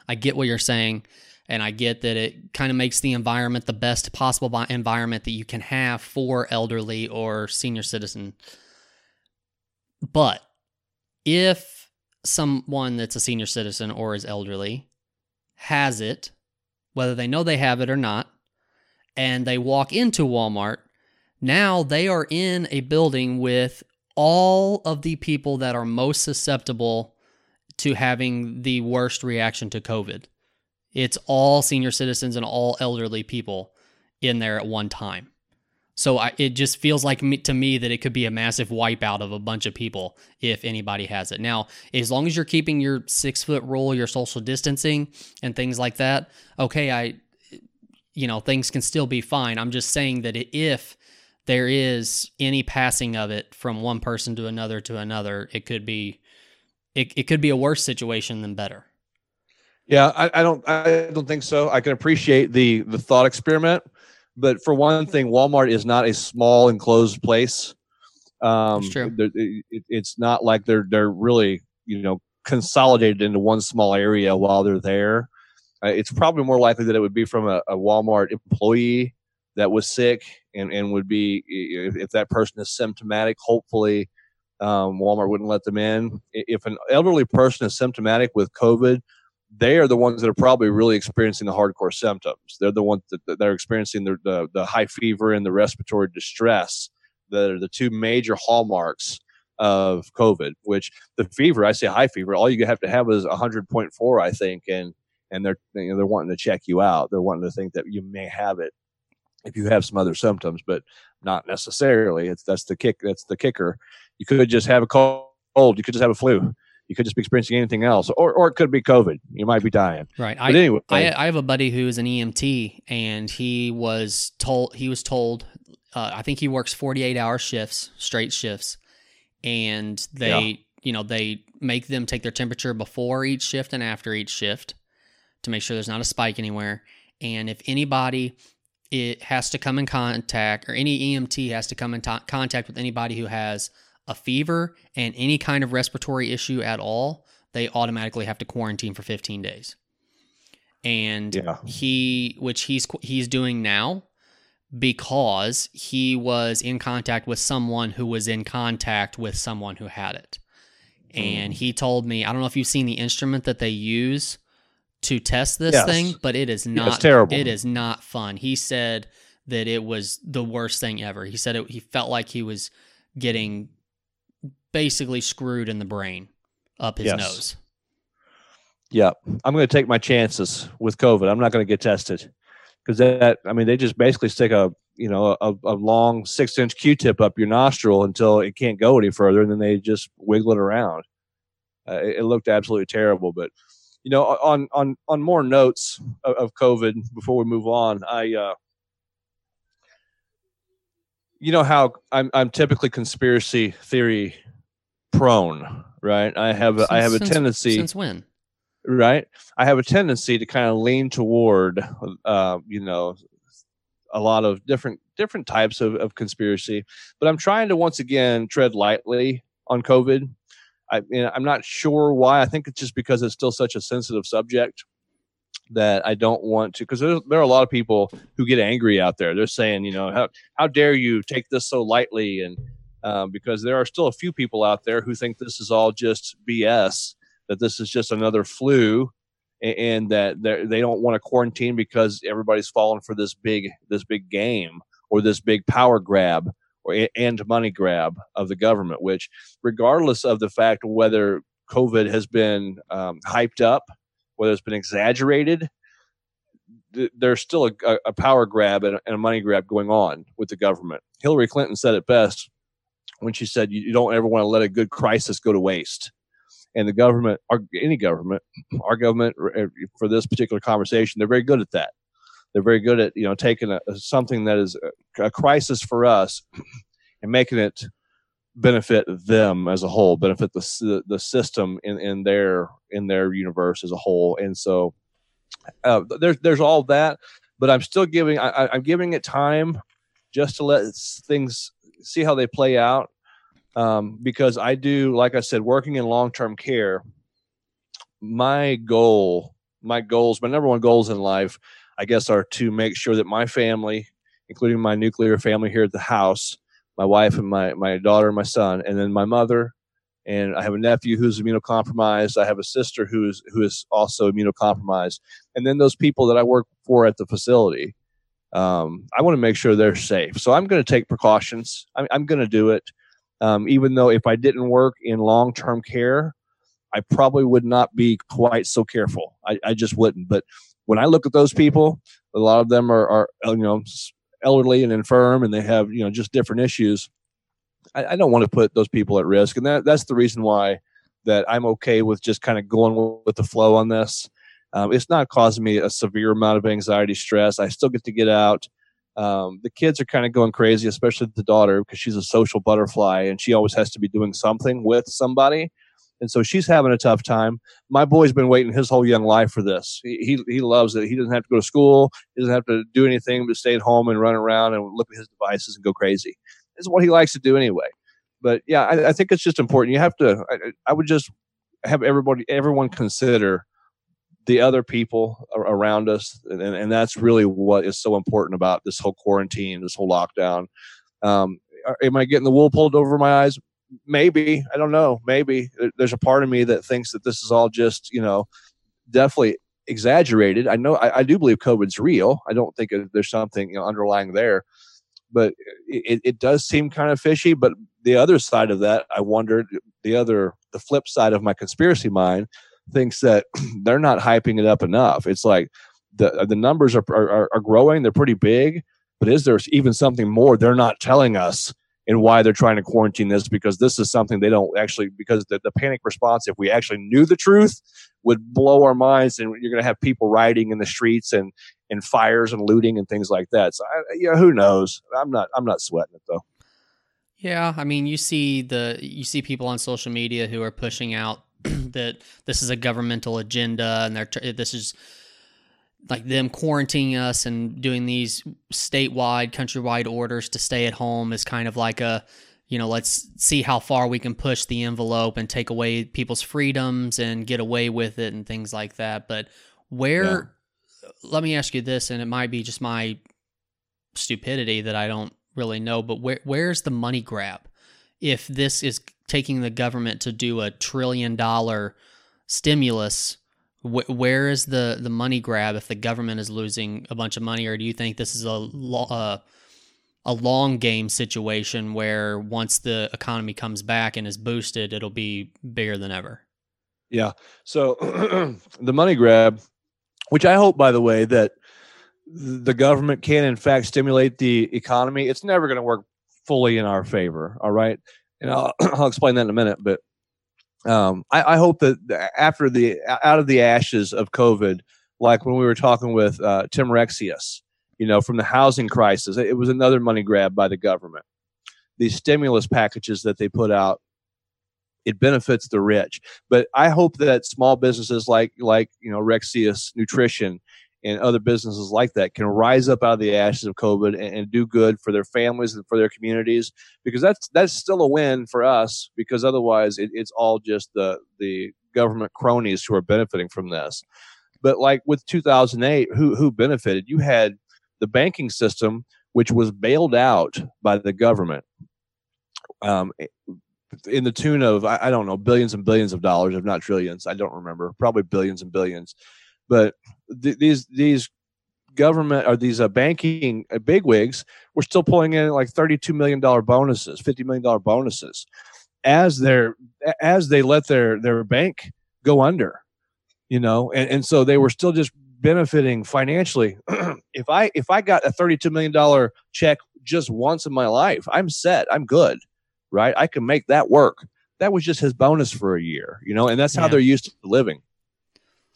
Speaker 2: I get what you're saying, and I get that it kind of makes the environment the best possible environment that you can have for elderly or senior citizen. But if someone that's a senior citizen or is elderly has it, whether they know they have it or not, and they walk into Walmart now they are in a building with all of the people that are most susceptible to having the worst reaction to COVID. It's all senior citizens and all elderly people in there at one time. So I, it just feels like me, to me that it could be a massive wipeout of a bunch of people if anybody has it. Now, as long as you're keeping your six foot rule, your social distancing, and things like that, okay, I, you know, things can still be fine. I'm just saying that if there is any passing of it from one person to another to another, it could be it, it could be a worse situation than better.
Speaker 1: Yeah, I, I don't I don't think so. I can appreciate the the thought experiment, but for one thing, Walmart is not a small enclosed place. Um,
Speaker 2: true.
Speaker 1: there- it- it's not like they're they're really you know consolidated into one small area while they're there. Uh, it's probably more likely that it would be from a, a Walmart employee that was sick and, and would be if, if that person is symptomatic. Hopefully, um, Walmart wouldn't let them in. If an elderly person is symptomatic with COVID, they are the ones that are probably really experiencing the hardcore symptoms. They're the ones that, they're experiencing the, the, the high fever and the respiratory distress that are the two major hallmarks of COVID. Which the fever, I say high fever, all you have to have is 100.4, I think, and and they're you know, they're wanting to check you out. They're wanting to think that you may have it if you have some other symptoms, but not necessarily. It's that's the kick. That's the kicker. You could just have a cold. You could just have a flu. You could just be experiencing anything else, or or it could be COVID. You might be dying.
Speaker 2: Right.
Speaker 1: But anyway,
Speaker 2: I, I have a buddy who is an EMT, and he was told he was told uh, I think he works forty eight hour shifts, straight shifts, and they
Speaker 1: Yeah.
Speaker 2: you know they make them take their temperature before each shift and after each shift to make sure there's not a spike anywhere. And if anybody it has to come in contact, or any EMT has to come in to- contact with anybody who has a fever and any kind of respiratory issue at all, they automatically have to quarantine for 15 days. And
Speaker 1: Yeah.
Speaker 2: he, which he's he's doing now, because he was in contact with someone who was in contact with someone who had it. Hmm. And he told me, I don't know if you've seen the instrument that they use to test this
Speaker 1: Yes.
Speaker 2: thing, but it is not
Speaker 1: it's terrible.
Speaker 2: It is not fun. He said that it was the worst thing ever. He said it, he felt like he was getting basically screwed in the brain up his
Speaker 1: Yes.
Speaker 2: nose.
Speaker 1: Yeah, I'm going to take my chances with COVID. I'm not going to get tested because that. I mean, they just basically stick a you know a, a long six inch Q-tip up your nostril until it can't go any further, and then they just wiggle it around. Uh, it, it looked absolutely terrible. But you know, on on on more notes of, of COVID before we move on, I. Uh, you know how I'm I'm typically conspiracy theory prone, right? I have a, I have a
Speaker 2: Since-
Speaker 1: tendency
Speaker 2: Since when?
Speaker 1: right? I have a tendency to kind of lean toward uh, you know a lot of different different types of, of conspiracy but i'm trying to once again tread lightly on covid. I, you know, i'm not sure why. I think it's just because it's still such a sensitive subject that i don't want to because there, there are a lot of people who get angry out there. They're saying you know how, how dare you take this so lightly and um, because there are still a few people out there who think this is all just bs that this is just another flu a- and that they're- don't want to quarantine because everybody's falling for this big this big game or this big power grab or and money grab of the government which regardless of the fact whether covid has been um, hyped up whether it's been exaggerated th- there's still a, a power grab and, and a money grab going on with the government. Hillary Clinton said it best when she said, "You, don't ever want to let a good crisis go to waste." And the government, or any government, our government, uh, for this particular conversation, they're very good at that. They're very good at you know taking a, something that is a, a crisis for us and making it benefit them as a whole, benefit the the system in, in their in their universe as a whole. And so uh, there's there's all that, but I'm still giving I, I'm giving it time just to let things see how they play out. Um, because I do, like I said, working in long term care. My goal, my goals, my number one goals in life, I guess, are to make sure that my family, including my nuclear family here at the house, my wife and my my daughter and my son, and then my mother. And I have a nephew who's immunocompromised. I have a sister who's who is also immunocompromised, and then those people that I work for at the facility. Um, I want to make sure they're safe. So I'm going to take precautions. I'm, I'm going to do it, um, even though if I didn't work in long term care, I probably would not be quite so careful. I, I just wouldn't. But when I look at those people, a lot of them are, are you know elderly and infirm and they have you know just different issues I, I, don't want to put those people at risk and that, that's the reason why that i'm okay with just kind of going with the flow on this um, it's not causing me a severe amount of anxiety stress i still get to get out um, the kids are kind of going crazy especially the daughter because she's a social butterfly and she always has to be doing something with somebody and so she's having a tough time. My boy's been waiting his whole young life for this. He, he, he loves it. He doesn't have to go to school. He doesn't have to do anything but stay at home and run around and look at his devices and go crazy. It's what he likes to do anyway. But yeah, I, I think it's just important. You have to. I, I would just have everybody, everyone consider the other people around us, and, and that's really what is so important about this whole quarantine, this whole lockdown. Um, am I getting the wool pulled over my eyes? maybe I don't know. Maybe there's a part of me that thinks that this is all just you know definitely exaggerated. I know I, I do believe COVID's real. I don't think there's something you know, underlying there, but it, it does seem kind of fishy. But the other side of that, I wondered the other the flip side of my conspiracy mind thinks that they're not hyping it up enough. It's like the uh, the numbers are, are, are growing. They're pretty big, but is there even something more they're not telling us? and why they're trying to quarantine this because this is something they don't actually because the, the panic response if we actually knew the truth would blow our minds and you're going to have people rioting in the streets and and fires and looting and things like that so I, yeah who knows i'm not i'm not sweating it though
Speaker 2: yeah i mean you see the you see people on social media who are pushing out that this is a governmental agenda and they're this is like them quarantining us and doing these statewide, countrywide orders to stay at home is kind of like a, you know, let's see how far we can push the envelope and take away people's freedoms and get away with it and things like that. But where, yeah. let me ask you this, and it might be just my stupidity that I don't really know, but where where's the money grab? If this is taking the government to do a trillion dollar stimulus Wh- where is the the money grab if the government is losing a bunch of money, or do you think this is a lo- uh, a long game situation where once the economy comes back and is boosted, it'll be bigger than ever?
Speaker 1: Yeah. So the money grab, which I hope, by the way, that the government can in fact stimulate the economy. It's never going to work fully in our favor. All right. And I'll, I'll explain that in a minute. But um, I, I, hope that after the out of the ashes of COVID, like when we were talking with uh, Tim Rexius, you know, from the housing crisis, it was another money grab by the government. These stimulus packages that they put out, it benefits the rich. But I hope that small businesses like like you know Rexius Nutrition and other businesses like that can rise up out of the ashes of COVID and, and, do good for their families and for their communities because that's that's still a win for us because otherwise it, it's all just the the government cronies who are benefiting from this. But like with 2008, who who benefited? You had the banking system which was bailed out by the government. Um, in the tune of I, I don't know billions and billions of dollars, if not trillions. I don't remember. Probably billions and billions but th- these these government or these uh, banking uh, bigwigs were still pulling in like thirty-two million dollar bonuses, fifty million dollar bonuses, as their as they let their their bank go under, you know, and and so they were still just benefiting financially. if I if I got a thirty two million dollar check just once in my life, I'm set. I'm good, right? I can make that work. That was just his bonus for a year, you know, and that's how
Speaker 2: Yeah.
Speaker 1: they're used to living.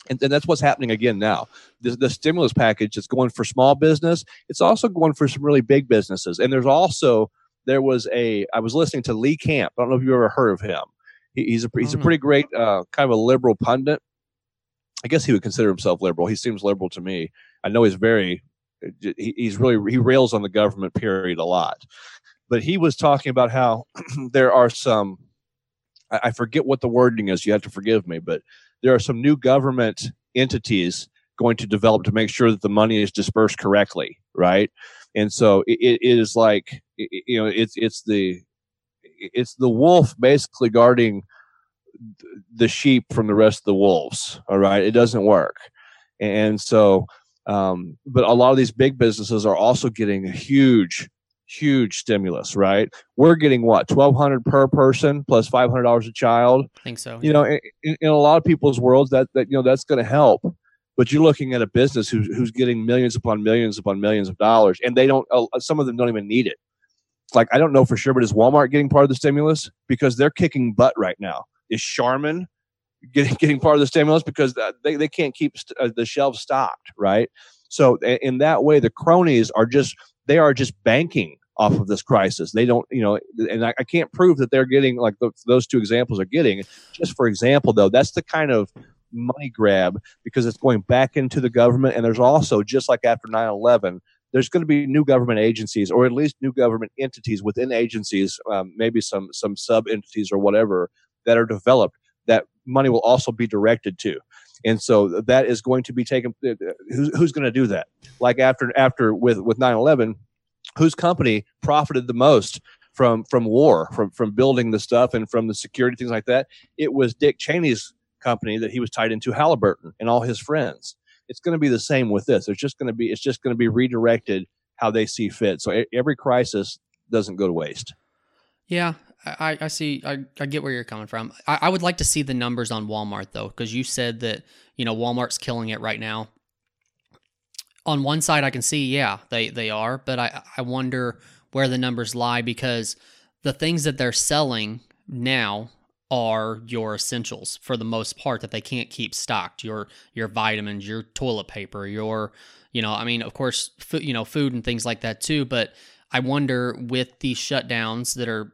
Speaker 1: And, and that's what's happening again now. The, the stimulus package is going for small business. It's also going for some really big businesses. And there's also there was a I was listening to Lee Camp. I don't know if you've ever heard of him. He, he's a he's a pretty great uh, kind of a liberal pundit. I guess he would consider himself liberal. He seems liberal to me. I know he's very he, he's really he rails on the government period a lot. But he was talking about how there are some I, I forget what the wording is. You have to forgive me, but there are some new government entities going to develop to make sure that the money is dispersed correctly, right? And so it, it is like you know it's it's the it's the wolf basically guarding the sheep from the rest of the wolves. All right, it doesn't work, and so um, but a lot of these big businesses are also getting a huge huge stimulus right? We're getting what 1200 per person plus $500 a child?
Speaker 2: I think so.
Speaker 1: you know in, in a lot of people's worlds that that you know that's going to help. But you're looking at a business who's, who's getting millions upon millions upon millions of dollars and they don't uh, some of them don't even need it. Like i don't know for sure but is walmart getting part of the stimulus? Because they're kicking butt right now. Is charmin getting getting part of the stimulus? Because they, they can't keep st- uh, the shelves stocked right? So in that way the cronies are just they are just banking off of this crisis. They don't you know and i, I can't prove that they're getting like the, those two examples are getting. Just for example though that's the kind of money grab because it's going back into the government and there's also just like after 9-11 there's going to be new government agencies or at least new government entities within agencies um, maybe some some sub entities or whatever that are developed that money will also be directed to. And so that is going to be taken uh, who's, who's going to do that? Like after after with with 9-11 whose company profited the most from from war from from building the stuff and from the security things like that it was dick cheney's company that he was tied into halliburton and all his friends it's going to be the same with this there's just going to be it's just going to be redirected how they see fit so every crisis doesn't go to waste
Speaker 2: Yeah, I, I see. I, I get where you're coming from. I, I would like to see the numbers on Walmart though, because you said that you know Walmart's killing it right now. On one side, I can see, yeah, they they are, but I I wonder where the numbers lie because the things that they're selling now are your essentials for the most part that they can't keep stocked. Your your vitamins, your toilet paper, your you know, I mean, of course, you know, food and things like that too. But I wonder with these shutdowns that are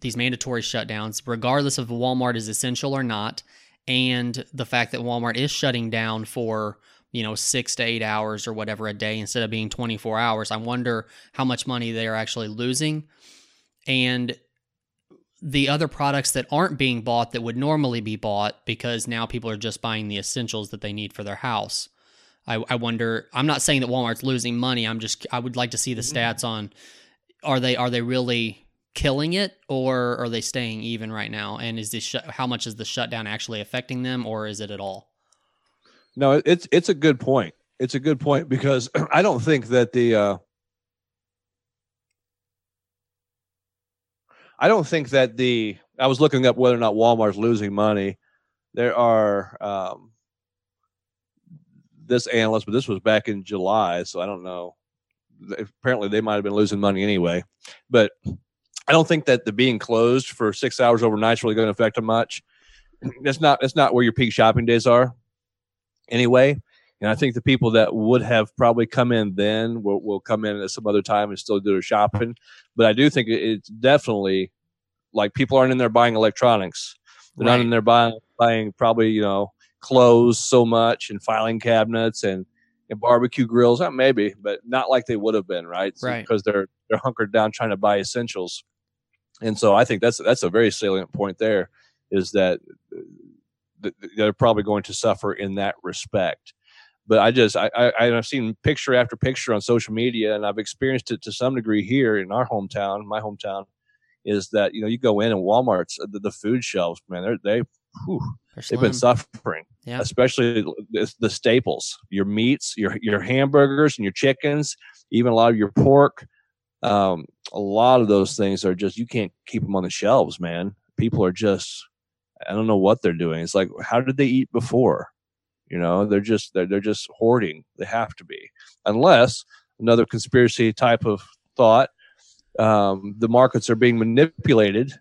Speaker 2: these mandatory shutdowns, regardless of Walmart is essential or not, and the fact that Walmart is shutting down for you know six to eight hours or whatever a day instead of being 24 hours, I wonder how much money they are actually losing. And the other products that aren't being bought that would normally be bought because now people are just buying the essentials that they need for their house. I, I wonder. I'm not saying that Walmart's losing money. I'm just. I would like to see the mm-hmm. stats on. Are they are they really killing it or are they staying even right now? And is this shut, how much is the shutdown actually affecting them or is it at all?
Speaker 1: No, it's it's a good point. It's a good point because I don't think that the uh, I don't think that the I was looking up whether or not Walmart's losing money. There are um, this analyst, but this was back in July, so I don't know. Apparently, they might have been losing money anyway, but I don't think that the being closed for six hours overnight is really going to affect them much. That's not that's not where your peak shopping days are anyway. And I think the people that would have probably come in then will, will come in at some other time and still do their shopping. But I do think it's definitely like people aren't in there buying electronics. They're not in there buying buying probably you know clothes so much and filing cabinets and, and barbecue grills. Maybe, but not like they would have been, right?
Speaker 2: Right.
Speaker 1: Because they're they're hunkered down trying to buy essentials. And so I think that's that's a very salient point there is that th- th- they're probably going to suffer in that respect. But I just I, I I've seen picture after picture on social media, and I've experienced it to some degree here in our hometown, my hometown, is that you know you go in and Walmart's the, the food shelves, man, they're they whew, they've been suffering,
Speaker 2: Yeah.
Speaker 1: especially the, the staples, your meats, your your hamburgers and your chickens, even a lot of your pork. Um, a lot of those things are just you can't keep them on the shelves, man. People are just I don't know what they're doing. It's like how did they eat before? You know, they're just they're, they're just hoarding. They have to be, unless another conspiracy type of thought. Um, the markets are being manipulated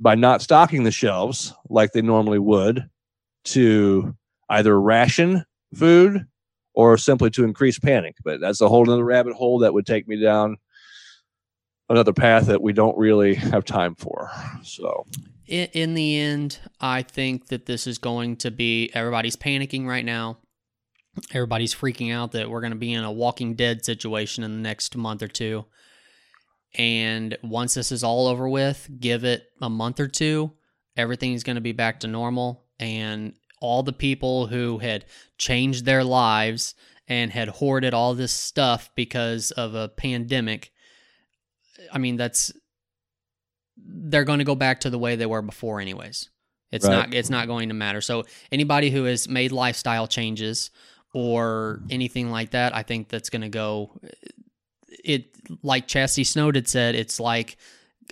Speaker 1: by not stocking the shelves like they normally would to either ration food or simply to increase panic. But that's a whole other rabbit hole that would take me down another path that we don't really have time for. So,
Speaker 2: in, in the end, I think that this is going to be everybody's panicking right now. Everybody's freaking out that we're going to be in a Walking Dead situation in the next month or two. And once this is all over with, give it a month or two, everything's going to be back to normal. And all the people who had changed their lives and had hoarded all this stuff because of a pandemic, I mean, that's they're going to go back to the way they were before, anyways. It's
Speaker 1: Right.
Speaker 2: not it's not going to matter. So anybody who has made lifestyle changes or anything like that, I think that's going to go. It like Chastity Snowd had said, it's like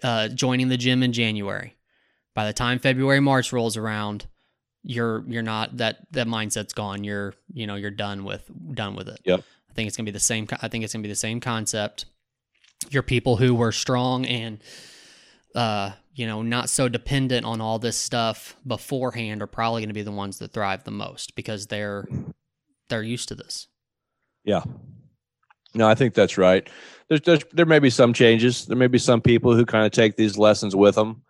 Speaker 2: uh, joining the gym in January. By the time February March rolls around, you're you're not that that mindset's gone. You're you know you're done with done with it.
Speaker 1: Yep.
Speaker 2: I think it's gonna be the same. I think it's gonna be the same concept. Your people who were strong and uh, you know, not so dependent on all this stuff beforehand are probably going to be the ones that thrive the most because they're they're used to this.
Speaker 1: Yeah. No, I think that's right. There's, there's there may be some changes. There may be some people who kind of take these lessons with them.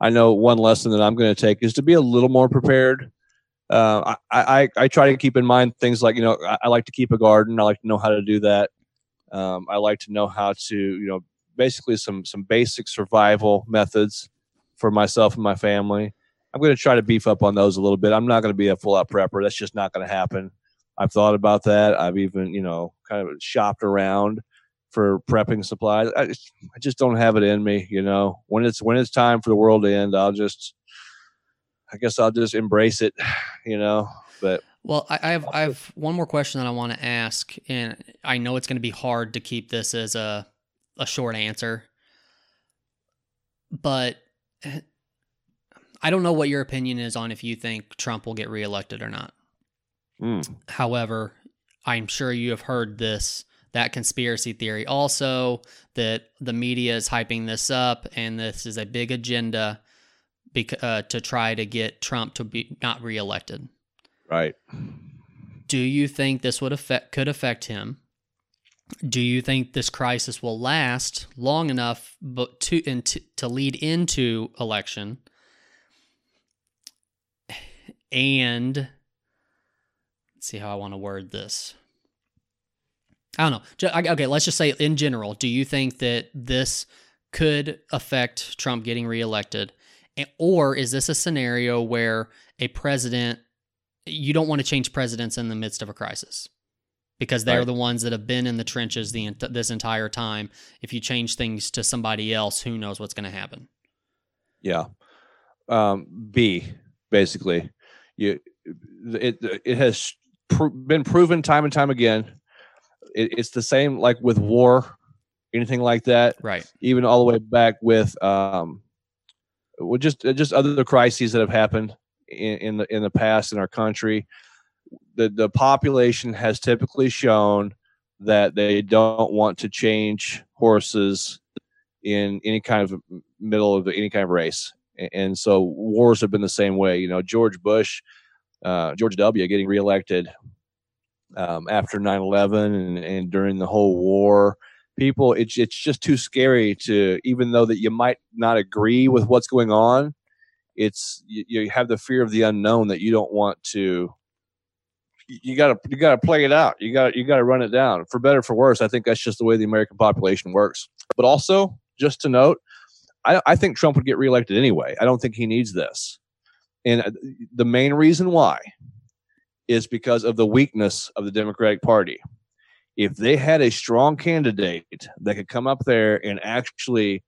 Speaker 1: I know one lesson that I'm going to take is to be a little more prepared. Uh, I, I I try to keep in mind things like you know I, I like to keep a garden. I like to know how to do that. Um, I like to know how to you know basically some some basic survival methods for myself and my family. I'm going to try to beef up on those a little bit. I'm not going to be a full out prepper. That's just not going to happen. I've thought about that. I've even, you know, kind of shopped around for prepping supplies. I just, I just don't have it in me, you know. When it's when it's time for the world to end, I'll just I guess I'll just embrace it, you know. But
Speaker 2: Well, I, I have I have one more question that I want to ask, and I know it's going to be hard to keep this as a a short answer, but eh, I don't know what your opinion is on if you think Trump will get reelected or not.
Speaker 1: mm,
Speaker 2: However, I'm sure you have heard this that conspiracy theory also that the media is hyping this up and this is a big agenda bec- uh, to try to get Trump to be not reelected.
Speaker 1: right.
Speaker 2: Do you think this would affect could affect him? Do you think this crisis will last long enough but to in, to, to lead into election? And let's see how I want to word this. I don't know. Okay, let's just say in general, do you think that this could affect Trump getting reelected? Or is this a scenario where a president, you don't want to change presidents in the midst of a crisis? Because they're
Speaker 1: Right.
Speaker 2: the ones that have been in the trenches the this entire time. If you change things to somebody else, who knows what's going to happen?
Speaker 1: Yeah. Um, B basically, you it it has pr- been proven time and time again. It, it's the same like with war, anything like that.
Speaker 2: Right.
Speaker 1: even all the way back with um, well, just just other crises that have happened in, in the in the past in our country. The the population has typically shown that they don't want to change horses in any kind of middle of any kind of race, and so wars have been the same way. You know, George Bush, uh, George W. getting reelected um, after 9-11 and, and during the whole war people it's it's just too scary to even though that you might not agree with what's going on it's you, you have the fear of the unknown that you don't want to you- you gotta you gotta play it out. You gotta you gotta run it down. For better for worse i think that's just the way the american population works. But also just to note i, I think trump would get reelected anyway. I don't think he needs this. And uh, the main reason why is because of the weakness of the democratic party. If they had a strong candidate that could come up there and actually,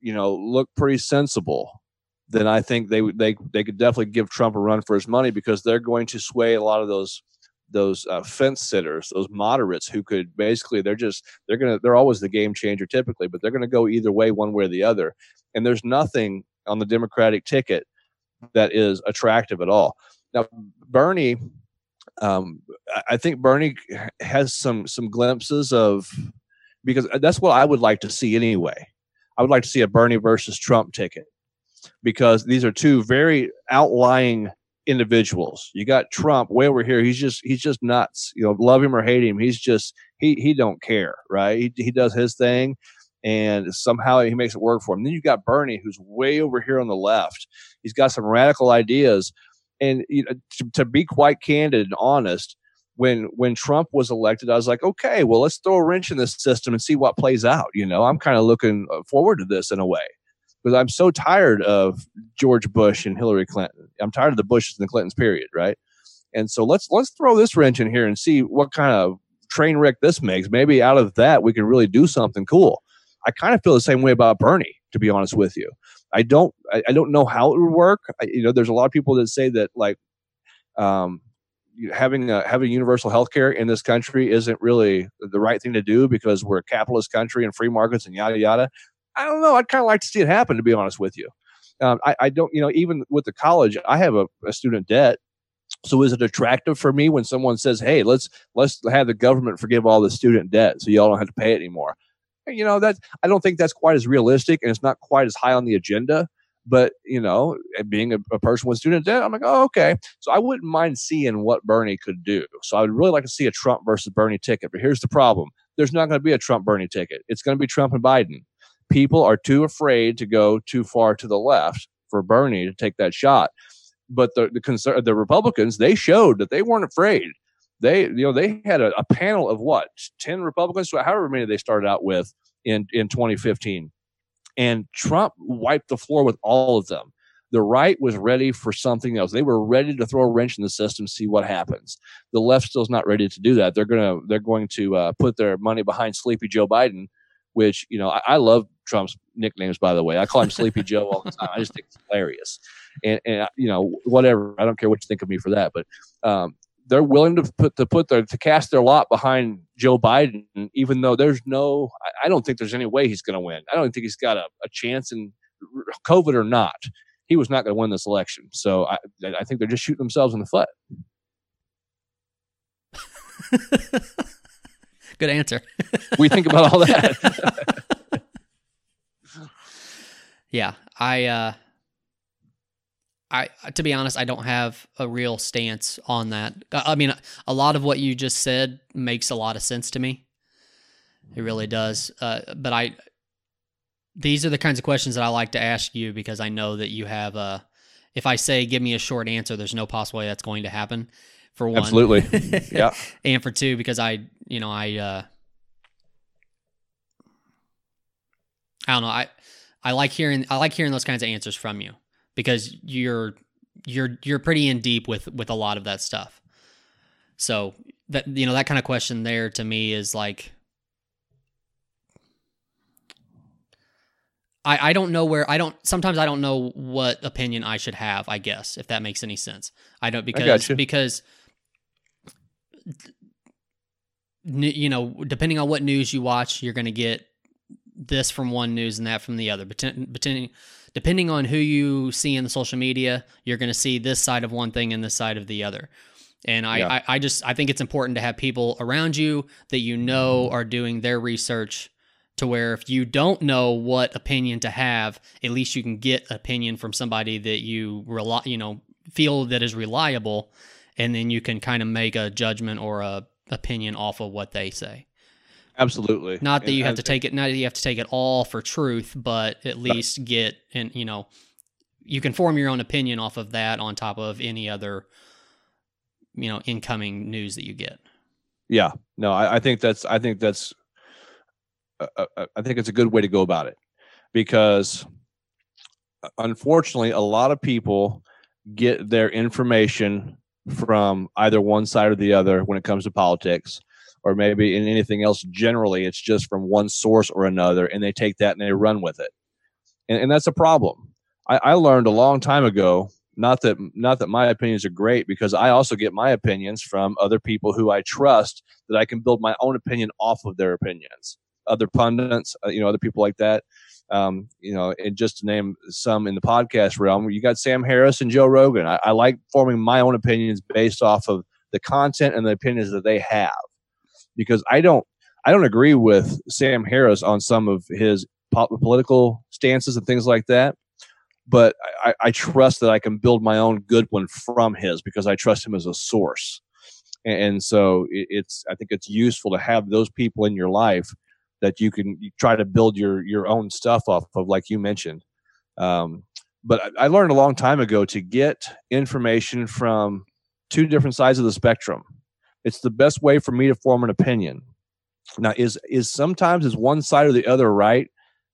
Speaker 1: you know, look pretty sensible, then I think they they they could definitely give Trump a run for his money because they're going to sway a lot of those those uh, fence sitters, those moderates who could basically they're just they're gonna they're always the game changer typically, but they're gonna go either way, one way or the other. And there's nothing on the Democratic ticket that is attractive at all. Now, Bernie um, I think Bernie has some some glimpses of because that's what I would like to see anyway. I would like to see a Bernie versus Trump ticket because these are two very outlying individuals. You got Trump way over here. He's just he's just nuts. You know, love him or hate him, he's just he he don't care, right? He he does his thing and somehow he makes it work for him. Then you've got Bernie who's way over here on the left. He's got some radical ideas and you know to, to be quite candid and honest, when when Trump was elected, I was like, okay, well, let's throw a wrench in this system and see what plays out. You know, I'm kind of looking uh, forward to this in a way because I'm so tired of George Bush and Hillary Clinton. I'm tired of the Bushes and the Clintons, period, right? And so let's let's throw this wrench in here and see what kind of train wreck this makes. Maybe out of that we can really do something cool. I kind of feel the same way about Bernie, to be honest with you. I don't I, I don't know how it would work. I, you know, there's a lot of people that say that like um, having a, having universal health care in this country isn't really the right thing to do because we're a capitalist country and free markets and yada yada. I don't know. I'd kind of like to see it happen, to be honest with you. Um, I, I don't, you know, even with the college, I have a, a student debt. So is it attractive for me when someone says, "Hey, let's let's have the government forgive all the student debt, so y'all don't have to pay it anymore"? You know, that I don't think that's quite as realistic, and it's not quite as high on the agenda. But you know, being a, a person with student debt, I'm like, oh, okay. So I wouldn't mind seeing what Bernie could do. So I would really like to see a Trump versus Bernie ticket. But here's the problem: there's not going to be a Trump Bernie ticket. It's going to be Trump and Biden. People are too afraid to go too far to the left for Bernie to take that shot. But the the, conser- the Republicans they showed that they weren't afraid. They you know they had a, a panel of what ten Republicans, however many they started out with in in 2015 and Trump wiped the floor with all of them. The right was ready for something else. They were ready to throw a wrench in the system, see what happens. The left still's not ready to do that. They're gonna they're going to uh, put their money behind Sleepy Joe Biden, which you know I, I love Trump's nicknames. By the way, I call him Sleepy Joe all the time. I just think it's hilarious, and and you know whatever. I don't care what you think of me for that, but um, they're willing to put to put their to cast their lot behind Joe Biden, even though there's no, I, I don't think there's any way he's going to win. I don't think he's got a, a chance in COVID or not. He was not going to win this election. So I, I think they're just shooting themselves in the foot.
Speaker 2: Good answer.
Speaker 1: We think about all that.
Speaker 2: Yeah, I uh I to be honest, I don't have a real stance on that. I mean, a lot of what you just said makes a lot of sense to me. It really does. Uh, but I these are the kinds of questions that I like to ask you because I know that you have a if I say give me a short answer, there's no possible way that's going to happen. For one.
Speaker 1: Absolutely. Yeah.
Speaker 2: and for two, because I, you know, I, uh, I don't know. I, I like hearing, I like hearing those kinds of answers from you because you're, you're, you're pretty in deep with, with a lot of that stuff. So that, you know, that kind of question there to me is like, I, I don't know where I don't sometimes I don't know what opinion I should have, I guess, if that makes any sense. I don't because
Speaker 1: gotcha.
Speaker 2: because you know, depending on what news you watch, you're going to get this from one news and that from the other. But depending depending on who you see in the social media, you're going to see this side of one thing and this side of the other. And I,
Speaker 1: Yeah.
Speaker 2: I, I just I think it's important to have people around you that you know are doing their research to where if you don't know what opinion to have, at least you can get opinion from somebody that you rely, you know, feel that is reliable, and then you can kind of make a judgment or a opinion off of what they say.
Speaker 1: Absolutely.
Speaker 2: Not that
Speaker 1: And
Speaker 2: you have to take it, not that you have to take it all for truth, but at least get and you know, you can form your own opinion off of that on top of any other, you know, incoming news that you get.
Speaker 1: Yeah, no, I, I think that's I think that's uh, uh, I think it's a good way to go about it because uh, unfortunately, a lot of people get their information from either one side or the other when it comes to politics, or maybe in anything else. Generally, it's just from one source or another, and they take that and they run with it, and, and that's a problem. I, I learned a long time ago not that not that my opinions are great because I also get my opinions from other people who I trust that I can build my own opinion off of their opinions. Other pundits, uh, you know, other people like that. Um, you know, and just to name some in the podcast realm, you got Sam Harris and Joe Rogan. I, I like forming my own opinions based off of the content and the opinions that they have. Because I don't I don't agree with Sam Harris on some of his po- political stances and things like that. But I, I trust that I can build my own good one from his because I trust him as a source. And so it's I think it's useful to have those people in your life that you can try to build your your own stuff off of, like you mentioned. Um, but I, I learned a long time ago to get information from two different sides of the spectrum. It's the best way for me to form an opinion. Now, is is sometimes is one side or the other right?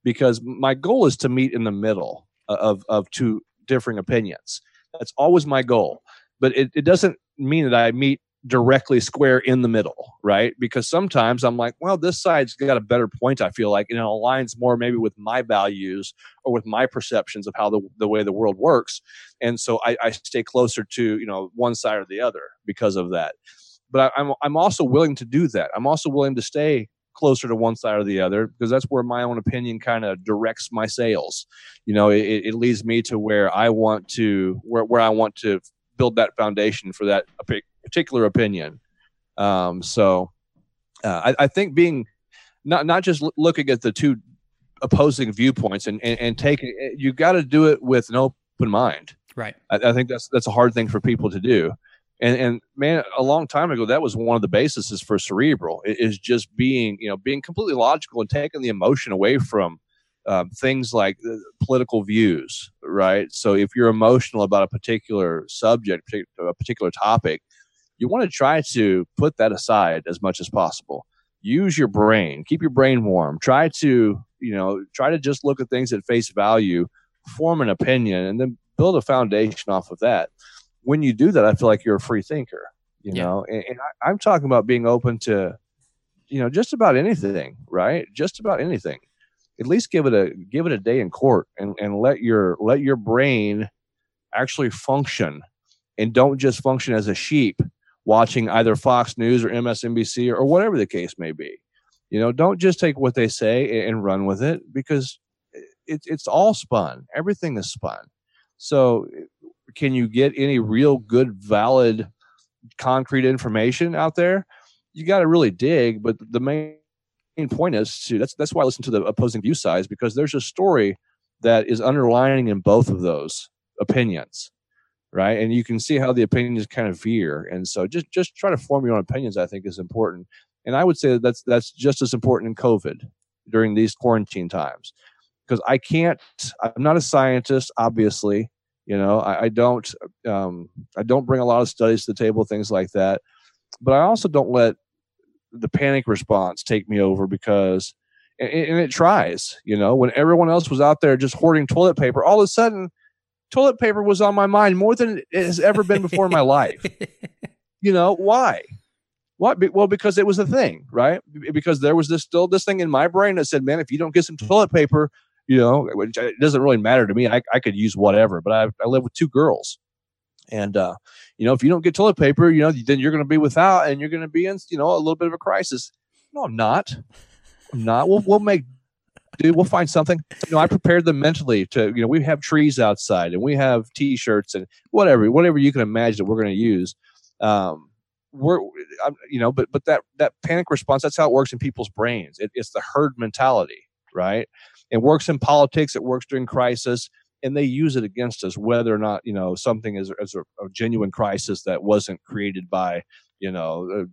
Speaker 1: Because my goal is to meet in the middle of of two differing opinions. That's always my goal. But it, it doesn't mean that I meet directly square in the middle, right? Because sometimes I'm like, well, this side's got a better point, I feel like, and it aligns more maybe with my values or with my perceptions of how the, the way the world works. And so I, I stay closer to, you know, one side or the other because of that. But I, I'm, I'm also willing to do that. I'm also willing to stay closer to one side or the other because that's where my own opinion kind of directs my sales. You know, it, it leads me to where I want to, where, where I want to build that foundation for that particular opinion. Um, so uh, I, I, think being not not just looking at the two opposing viewpoints and and, and taking eh, you got to do it with an open mind.
Speaker 2: Right.
Speaker 1: I, I, think that's that's a hard thing for people to do. And and man, a long time ago, that was one of the bases for cerebral is just being you know being completely logical and taking the emotion away from um, things like political views, right? So if you're emotional about a particular subject, a particular topic, you want to try to put that aside as much as possible. Use your brain, keep your brain warm. Try to, you know, try to just look at things at face value, form an opinion, and then build a foundation off of that. When you do that, I feel like you're a free thinker, you yeah. know, and, and I, I'm talking about being open to, you know, just about anything, right? Just about anything at least give it a give it a day in court and, and let your let your brain actually function and don't just function as a sheep watching either Fox News or MSNBC or, or whatever the case may be. You know, don't just take what they say and, run with it because it, it's all spun. Everything is spun. So, can you get any real good, valid, concrete information out there? You got to really dig. But the main main point is to that's that's why I listen to the opposing view sides because there's a story that is underlining in both of those opinions, right? And you can see how the opinions kind of veer, and so just just try to form your own opinions. I think is important, and I would say that that's that's just as important in COVID during these quarantine times because I can't. I'm not a scientist, obviously. You know, I, I don't. Um, I don't bring a lot of studies to the table, things like that. But I also don't let the panic response take me over because and, and it tries you know when everyone else was out there just hoarding toilet paper all of a sudden toilet paper was on my mind more than it has ever been before in my life you know why what well because it was a thing right because there was this still this thing in my brain that said man if you don't get some toilet paper you know it doesn't really matter to me i, I could use whatever but I, I live with two girls and uh, you know, if you don't get toilet paper, you know, then you're going to be without, and you're going to be in, you know, a little bit of a crisis. No, I'm not. I'm not. We'll we'll make, dude. We'll find something. You know, I prepared them mentally to. You know, we have trees outside, and we have T-shirts and whatever, whatever you can imagine that we're going to use. Um, we're, you know, but but that that panic response. That's how it works in people's brains. It, it's the herd mentality, right? It works in politics. It works during crisis and they use it against us whether or not you know something is, is a, a, genuine crisis that wasn't created by you know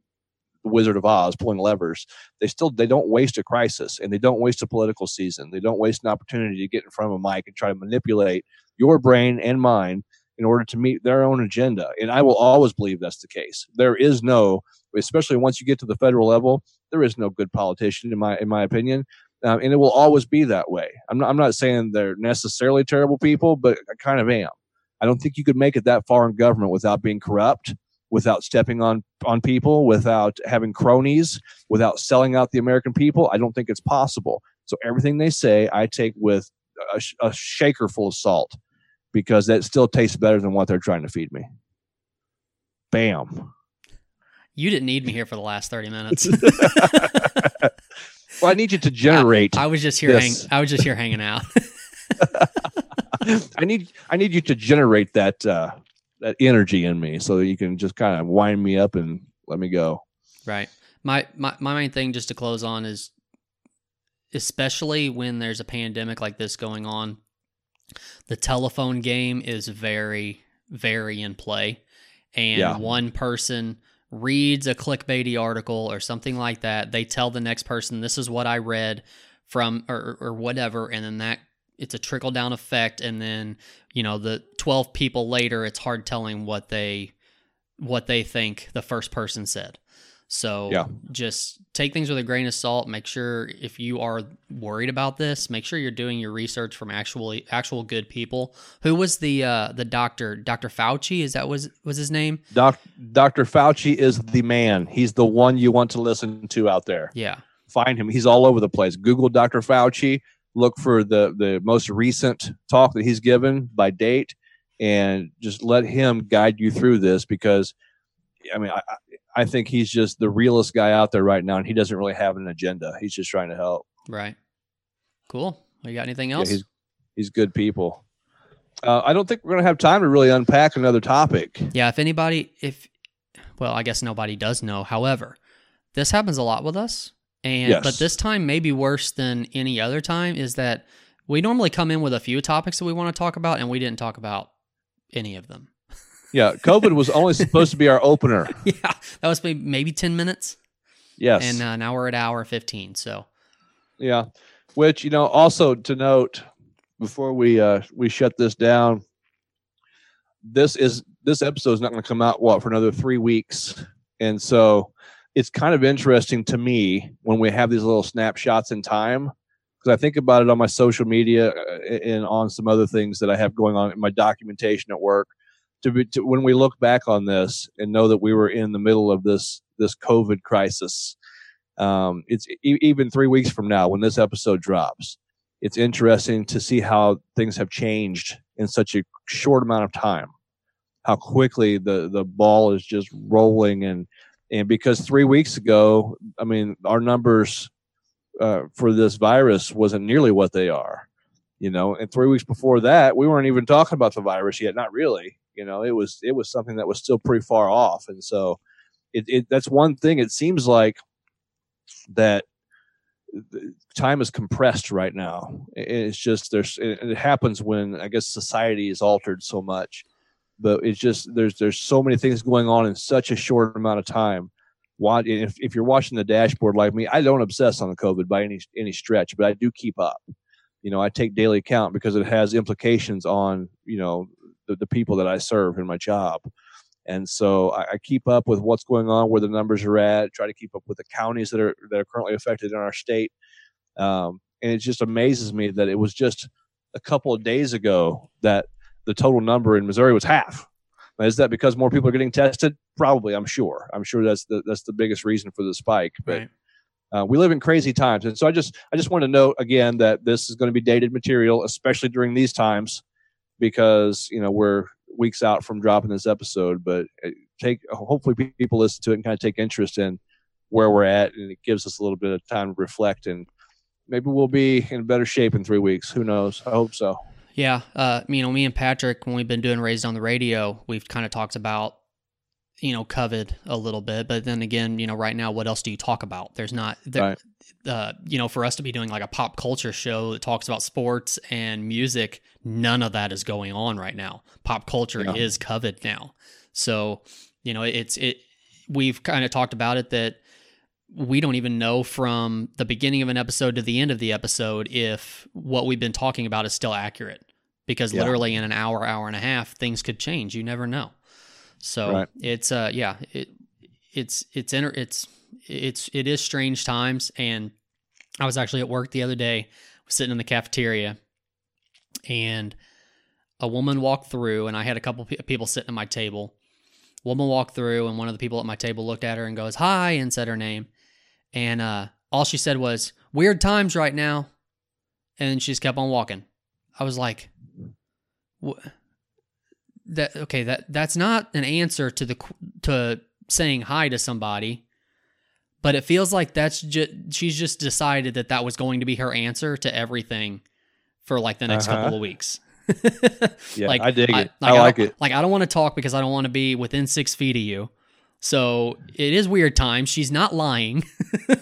Speaker 1: the wizard of oz pulling levers they still they don't waste a crisis and they don't waste a political season. They don't waste an opportunity to get in front of a mic and try to manipulate your brain and mine in order to meet their own agenda. And i will always believe that's the case. There is no especially once you get to the federal level there is no good politician in my in my opinion. Um, and it will always be that way. I'm not, I'm not saying they're necessarily terrible people, but I kind of am. I don't think you could make it that far in government without being corrupt, without stepping on on people, without having cronies, without selling out the American people. I don't think it's possible. So everything they say, I take with a, a shaker full of salt because that still tastes better than what they're trying to feed me. Bam.
Speaker 2: You didn't need me here for the last 30 minutes.
Speaker 1: Well, I need you to generate.
Speaker 2: I, I was just here. Hang, I was just here hanging out.
Speaker 1: I need I need you to generate that uh, that energy in me, so that you can just kind of wind me up and let me go.
Speaker 2: Right. My, my my main thing just to close on is especially when there's a pandemic like this going on, the telephone game is very very in play. And
Speaker 1: Yeah.
Speaker 2: one person reads a clickbaity article or something like that, they tell the next person this is what I read from or or whatever and then that it's a trickle down effect and then, you know, the 12 people later it's hard telling what they what they think the first person said. So
Speaker 1: Yeah.
Speaker 2: just take things with a grain of salt. Make sure if you are worried about this, make sure you're doing your research from actually actual good people. Who was the uh, the doctor? Dr. Fauci? Is that was was his name?
Speaker 1: Doc, Dr. Fauci is the man. He's the one you want to listen to out there.
Speaker 2: Yeah.
Speaker 1: Find him. He's all over the place. Google Dr. Fauci. Look for the the most recent talk that he's given by date, and just let him guide you through this because, I mean, I, I- think he's just the realest guy out there right now, and he doesn't really have an agenda. He's just trying to help.
Speaker 2: Right. Cool. You got anything
Speaker 1: Yeah,
Speaker 2: else?
Speaker 1: he's he's good people. Uh, I don't think we're going to have time to really unpack another topic.
Speaker 2: Yeah, if anybody, if, well, I guess nobody does know. However, this happens a lot with us. And,
Speaker 1: Yes.
Speaker 2: but this time, maybe worse than any other time, is that we normally come in with a few topics that we want to talk about, and we didn't talk about any of them.
Speaker 1: Yeah, COVID was only supposed to be our opener.
Speaker 2: yeah, that was maybe, maybe 10 minutes.
Speaker 1: Yes,
Speaker 2: And uh, now we're at hour 15. So,
Speaker 1: yeah. Which you know, also to note before we uh we shut this down, this is this episode is not going to come out what for another three weeks, and so it's kind of interesting to me when we have these little snapshots in time because I think about it on my social media uh, and on some other things that I have going on in my documentation at work. To, be, to when we look back on this and know that we were in the middle of this this COVID crisis, um, it's e- even three weeks from now when this episode drops. It's interesting to see how things have changed in such a short amount of time. How quickly the the ball is just rolling and and because three weeks ago, I mean, our numbers uh, for this virus wasn't nearly what they are. You know, and three weeks before that, we weren't even talking about the virus yet. Not really. You know, it was it was something that was still pretty far off, and so it, it that's one thing. It seems like that time is compressed right now. It's just there's it, it happens when I guess society is altered so much, but it's just there's there's so many things going on in such a short amount of time. Why if if you're watching the dashboard like me, I don't obsess on the COVID by any any stretch, but I do keep up. You know, I take daily account because it has implications on you know the, the people that I serve in my job. And so I, I keep up with what's going on, where the numbers are at. Try to keep up with the counties that are that are currently affected in our state. Um, and it just amazes me that it was just a couple of days ago that the total number in Missouri was half. Now, is that because more people are getting tested? Probably, I'm sure. I'm sure that's the that's the biggest reason for the spike. But
Speaker 2: right.
Speaker 1: uh, we live in crazy times, and so I just I just want to note again that this is going to be dated material, especially during these times, because you know we're weeks out from dropping this episode. But uh, take hopefully people listen to it and kind of take interest in where we're at, and it gives us a little bit of time to reflect, and maybe we'll be in better shape in three weeks. Who knows? I hope so.
Speaker 2: Yeah, uh, you know, me and Patrick, when we've been doing Raised on the Radio, we've kind of talked about, you know, COVID a little bit. But then again, you know, right now, what else do you talk about? There's not, there,
Speaker 1: Right.
Speaker 2: uh, you know, for us to be doing like a pop culture show that talks about sports and music, none of that is going on right now. Pop culture
Speaker 1: Yeah.
Speaker 2: is COVID now. So, you know, it's, it, we've kind of talked about it that we don't even know from the beginning of an episode to the end of the episode if what we've been talking about is still accurate. Because
Speaker 1: Yeah.
Speaker 2: literally in an hour hour and a half things could change. You never know. So
Speaker 1: Right.
Speaker 2: it's uh yeah it it's it's inter- it's it's it is strange times. And i was actually at work the other day was sitting in the cafeteria and a woman walked through and i had a couple pe- people sitting at my table. Woman walked through and one of the people at my table looked at her and goes hi and said her name and uh, all she said was weird times right now and she just kept on walking i was like "Wha- that okay that that's not an answer to the to saying hi to somebody but it feels like that's just she's just decided that that was going to be her answer to everything for like the next
Speaker 1: Uh-huh.
Speaker 2: couple of weeks
Speaker 1: Yeah,
Speaker 2: like
Speaker 1: I dig it.
Speaker 2: I,
Speaker 1: I, like it.
Speaker 2: Like I don't want to talk because I don't want to be within six feet of you. So it is weird times. She's not lying.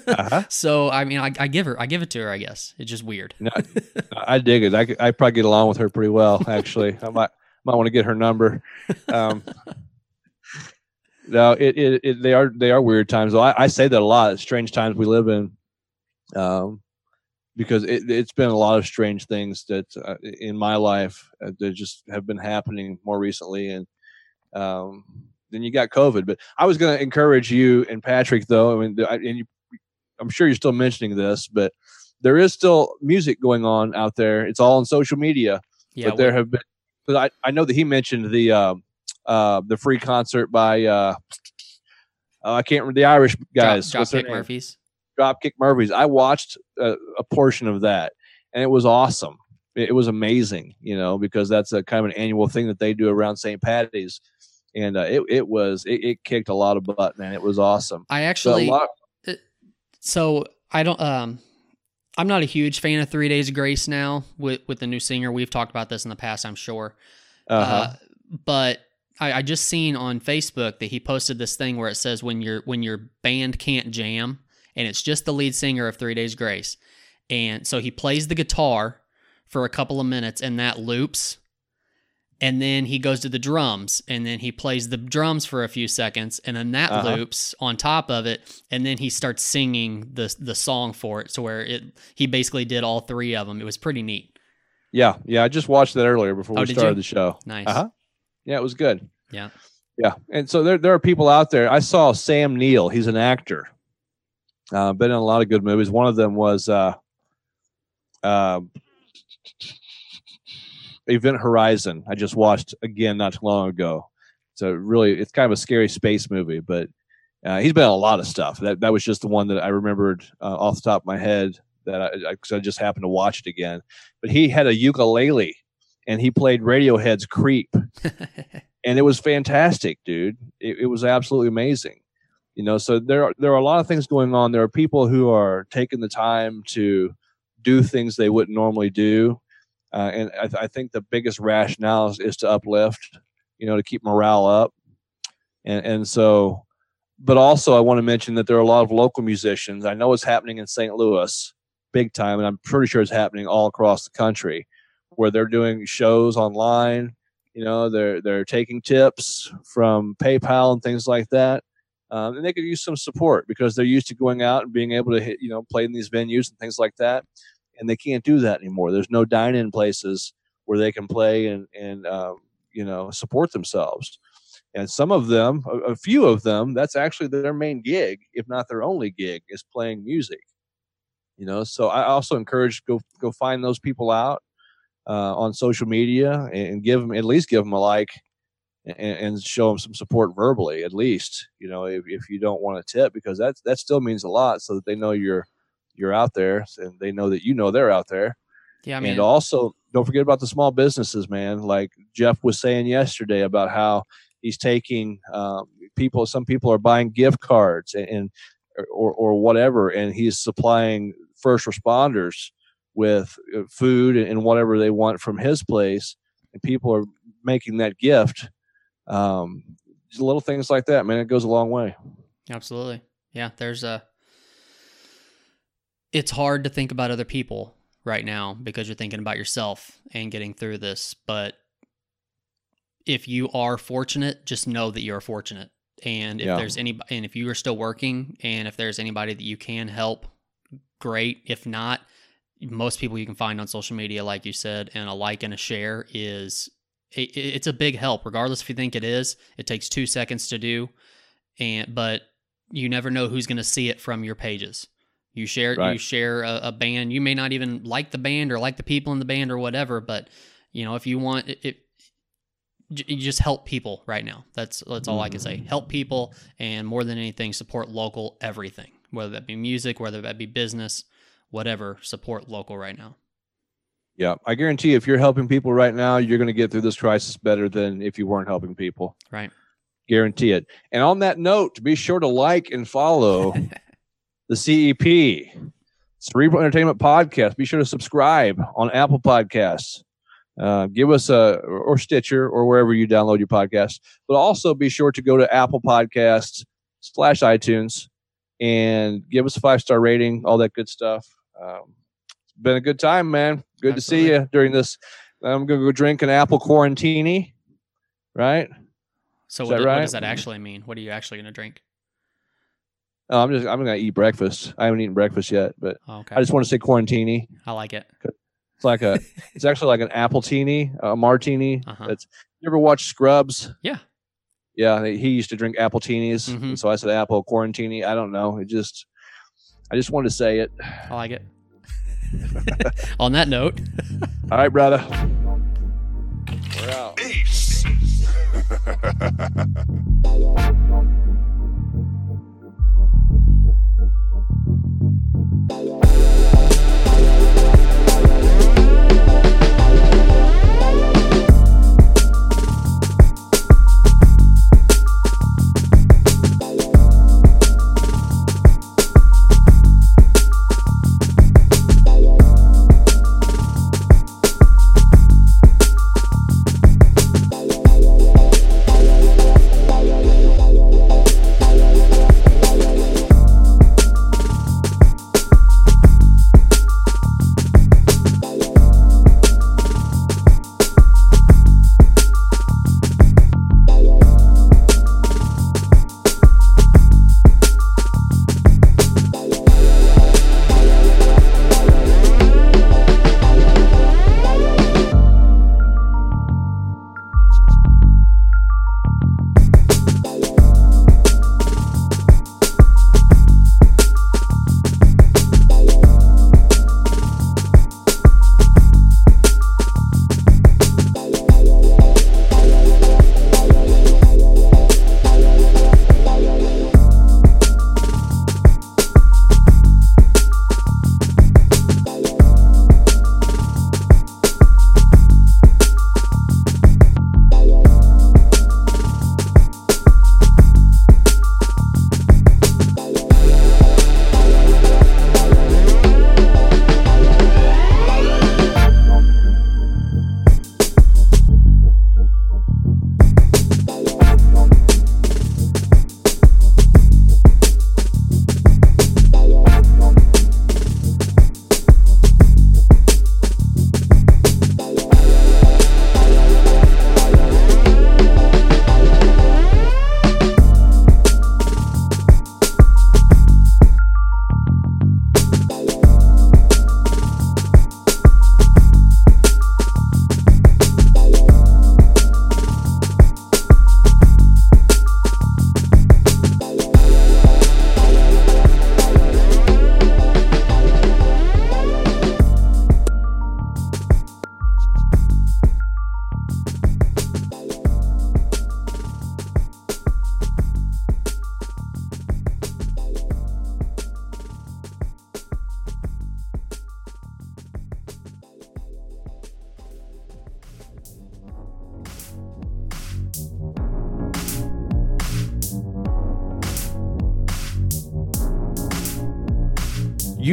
Speaker 1: Uh-huh.
Speaker 2: so I mean, I, I give her, I give it to her. I guess it's just weird.
Speaker 1: No, I dig it. I, I probably get along with her pretty well, actually. I might might want to get her number. Um, no, it, it, it they are they are weird times. I, I say that a lot. Strange times we live in, um, because it, it's been a lot of strange things that uh, in my life uh, that just have been happening more recently, and um, then you got COVID. But I was going to encourage you and Patrick, though. I mean, I- and you, I'm sure you're still mentioning this, but there is still music going on out there. It's all on social media,
Speaker 2: Yeah,
Speaker 1: but there have been. But I, I know that he mentioned the um, uh, the free concert by uh, uh, I can't remember the Irish guys.
Speaker 2: Drop, Dropkick? Murphys.
Speaker 1: Dropkick Murphys. I watched a, a portion of that, and it was awesome. It, it was amazing, you know, because that's a kind of an annual thing that they do around St. Patty's, and uh, it it was it, it kicked a lot of butt, man. It was awesome.
Speaker 2: I
Speaker 1: So
Speaker 2: actually,
Speaker 1: lot-
Speaker 2: so I don't, um, I'm not a huge fan of Three Days of Grace now with with the new singer. We've talked about this in the past, I'm sure.
Speaker 1: uh-huh.
Speaker 2: Uh, but I, I just seen on Facebook that he posted this thing where it says when your when your band can't jam, and it's just the lead singer of Three Days Grace, and so he plays the guitar for a couple of minutes, and that loops, and then he goes to the drums, and then he plays the drums for a few seconds, and then that
Speaker 1: Uh-huh.
Speaker 2: loops on top of it, and then he starts singing the the song for it, so where it he basically did all three of them. It was pretty neat.
Speaker 1: Yeah, yeah. I just watched that earlier before
Speaker 2: Oh,
Speaker 1: we started
Speaker 2: you?
Speaker 1: the show.
Speaker 2: Nice.
Speaker 1: Uh huh. Yeah, it was good.
Speaker 2: Yeah.
Speaker 1: Yeah, and so there there are people out there. I saw Sam Neill. He's an actor. Uh, been in a lot of good movies. One of them was uh, uh, Event Horizon. I just watched again not too long ago. It's a really it's kind of a scary space movie, but uh, he's been in a lot of stuff. That that was just the one that I remembered uh, off the top of my head that I, I, I just happened to watch it again. But he had a ukulele and he played Radiohead's "Creep." and it was fantastic, dude. It, it was absolutely amazing. You know, so there are there are a lot of things going on. There are people who are taking the time to do things they wouldn't normally do, uh, and I, th- I think the biggest rationale is, is to uplift. You know, to keep morale up, and and so, but also I want to mention that there are a lot of local musicians. I know it's happening in St. Louis, big time, and I'm pretty sure it's happening all across the country, where they're doing shows online you know they're they're taking tips from paypal and things like that um, and they could use some support because they're used to going out and being able to hit you know play in these venues and things like that and they can't do that anymore. There's no dine-in places where they can play and and um, you know support themselves. And some of them a, a few of them that's actually their main gig if not their only gig is playing music. You know so i also encourage go go find those people out uh, on social media and give them at least give them a like and, and show them some support verbally at least you know if, if you don't want to tip because that that still means a lot so that they know you're you're out there and they know that you know they're out there.
Speaker 2: Yeah, I mean,
Speaker 1: and also don't forget about the small businesses man. Like jeff was saying yesterday about how he's taking um, people some people are buying gift cards and, and or, or whatever and he's supplying first responders with uh, food and whatever they want from his place and people are making that gift um, just little things like that man it goes a long way.
Speaker 2: Absolutely. Yeah, there's a it's hard to think about other people right now because you're thinking about yourself and getting through this, but if you are fortunate, just know that you're fortunate. And if
Speaker 1: Yeah.
Speaker 2: there's any and if you are still working and if there's anybody that you can help, great. If not, most people you can find on social media like you said and a like and a share is it, it's a big help regardless if you think it is. It takes 2 seconds to do and but you never know who's going to see it from your pages. You share you share a, a band. You may not even like the band or like the people in the band or whatever, but you know if you want it, it you just help people right now. That's that's all I can say. Help people, and more than anything, support local everything. Whether that be music, whether that be business, whatever. Support local right now.
Speaker 1: yeah i guarantee if you're helping people right now you're going to get through this crisis better than if you weren't helping people
Speaker 2: Right.
Speaker 1: guarantee it and on that note be sure to like and follow the cep cerebral entertainment podcast be sure to subscribe on apple podcasts
Speaker 5: Uh, give us a or Stitcher or wherever you download your podcast. But also be sure to go to Apple Podcasts slash iTunes and give us a five star rating, all that good stuff. Um, it's been a good time, man. Good to see you during this. I'm gonna go drink an apple quarantini, right?
Speaker 2: So what, do- what does that actually mean? What are you actually going to drink?
Speaker 5: Oh, I'm just I'm gonna eat breakfast. I haven't eaten breakfast yet, but
Speaker 2: Oh, okay.
Speaker 5: I just want to say quarantini.
Speaker 2: I like it.
Speaker 5: It's like a it's actually like an appletini, a martini.
Speaker 2: Uh-huh.
Speaker 5: It's you ever watch Scrubs?
Speaker 2: Yeah.
Speaker 5: Yeah, he used to drink appletinis,
Speaker 2: Mhm.
Speaker 5: and so I said apple quarantini. I don't know. It just I just wanted to say it.
Speaker 2: I like it. On that note,
Speaker 5: All right, brother. We're out.
Speaker 6: Ace.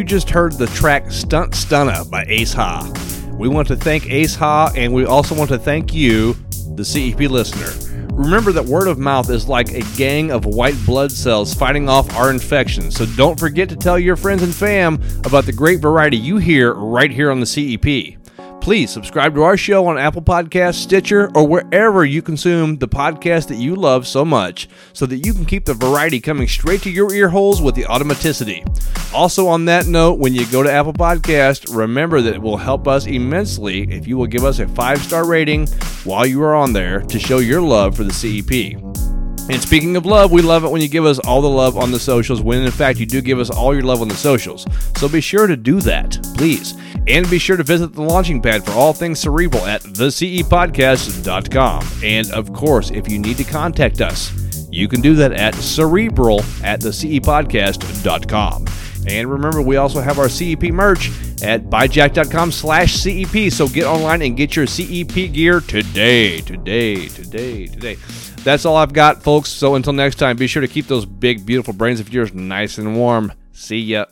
Speaker 1: just heard the track Stunt Stunna by Ace Ha. We want to thank Ace Ha and we also want to thank you, the CEP listener. Remember that word of mouth is like a gang of white blood cells fighting off our infections, so don't forget to tell your friends and fam about the great variety you hear right here on the CEP. Please subscribe to our show on Apple Podcasts, Stitcher, or wherever you consume the podcast that you love so much so that you can keep the variety coming straight to your ear holes with the automaticity. Also, on that note, when you go to Apple Podcast, remember that it will help us immensely if you will give us a five star rating while you are on there to show your love for the CEP. And speaking of love, we love it when you give us all the love on the socials, when in fact you do give us all your love on the socials. So be sure to do that, please. And be sure to visit the launching pad for all things cerebral at thecepodcast.com. And of course, if you need to contact us, you can do that at cerebral at thecepodcast.com. And remember, we also have our CEP merch at buyjack.com slash CEP. So get online and get your CEP gear today, today, today, today. That's all I've got, folks. So until next time, be sure to keep those big, beautiful brains of yours nice and warm. See ya.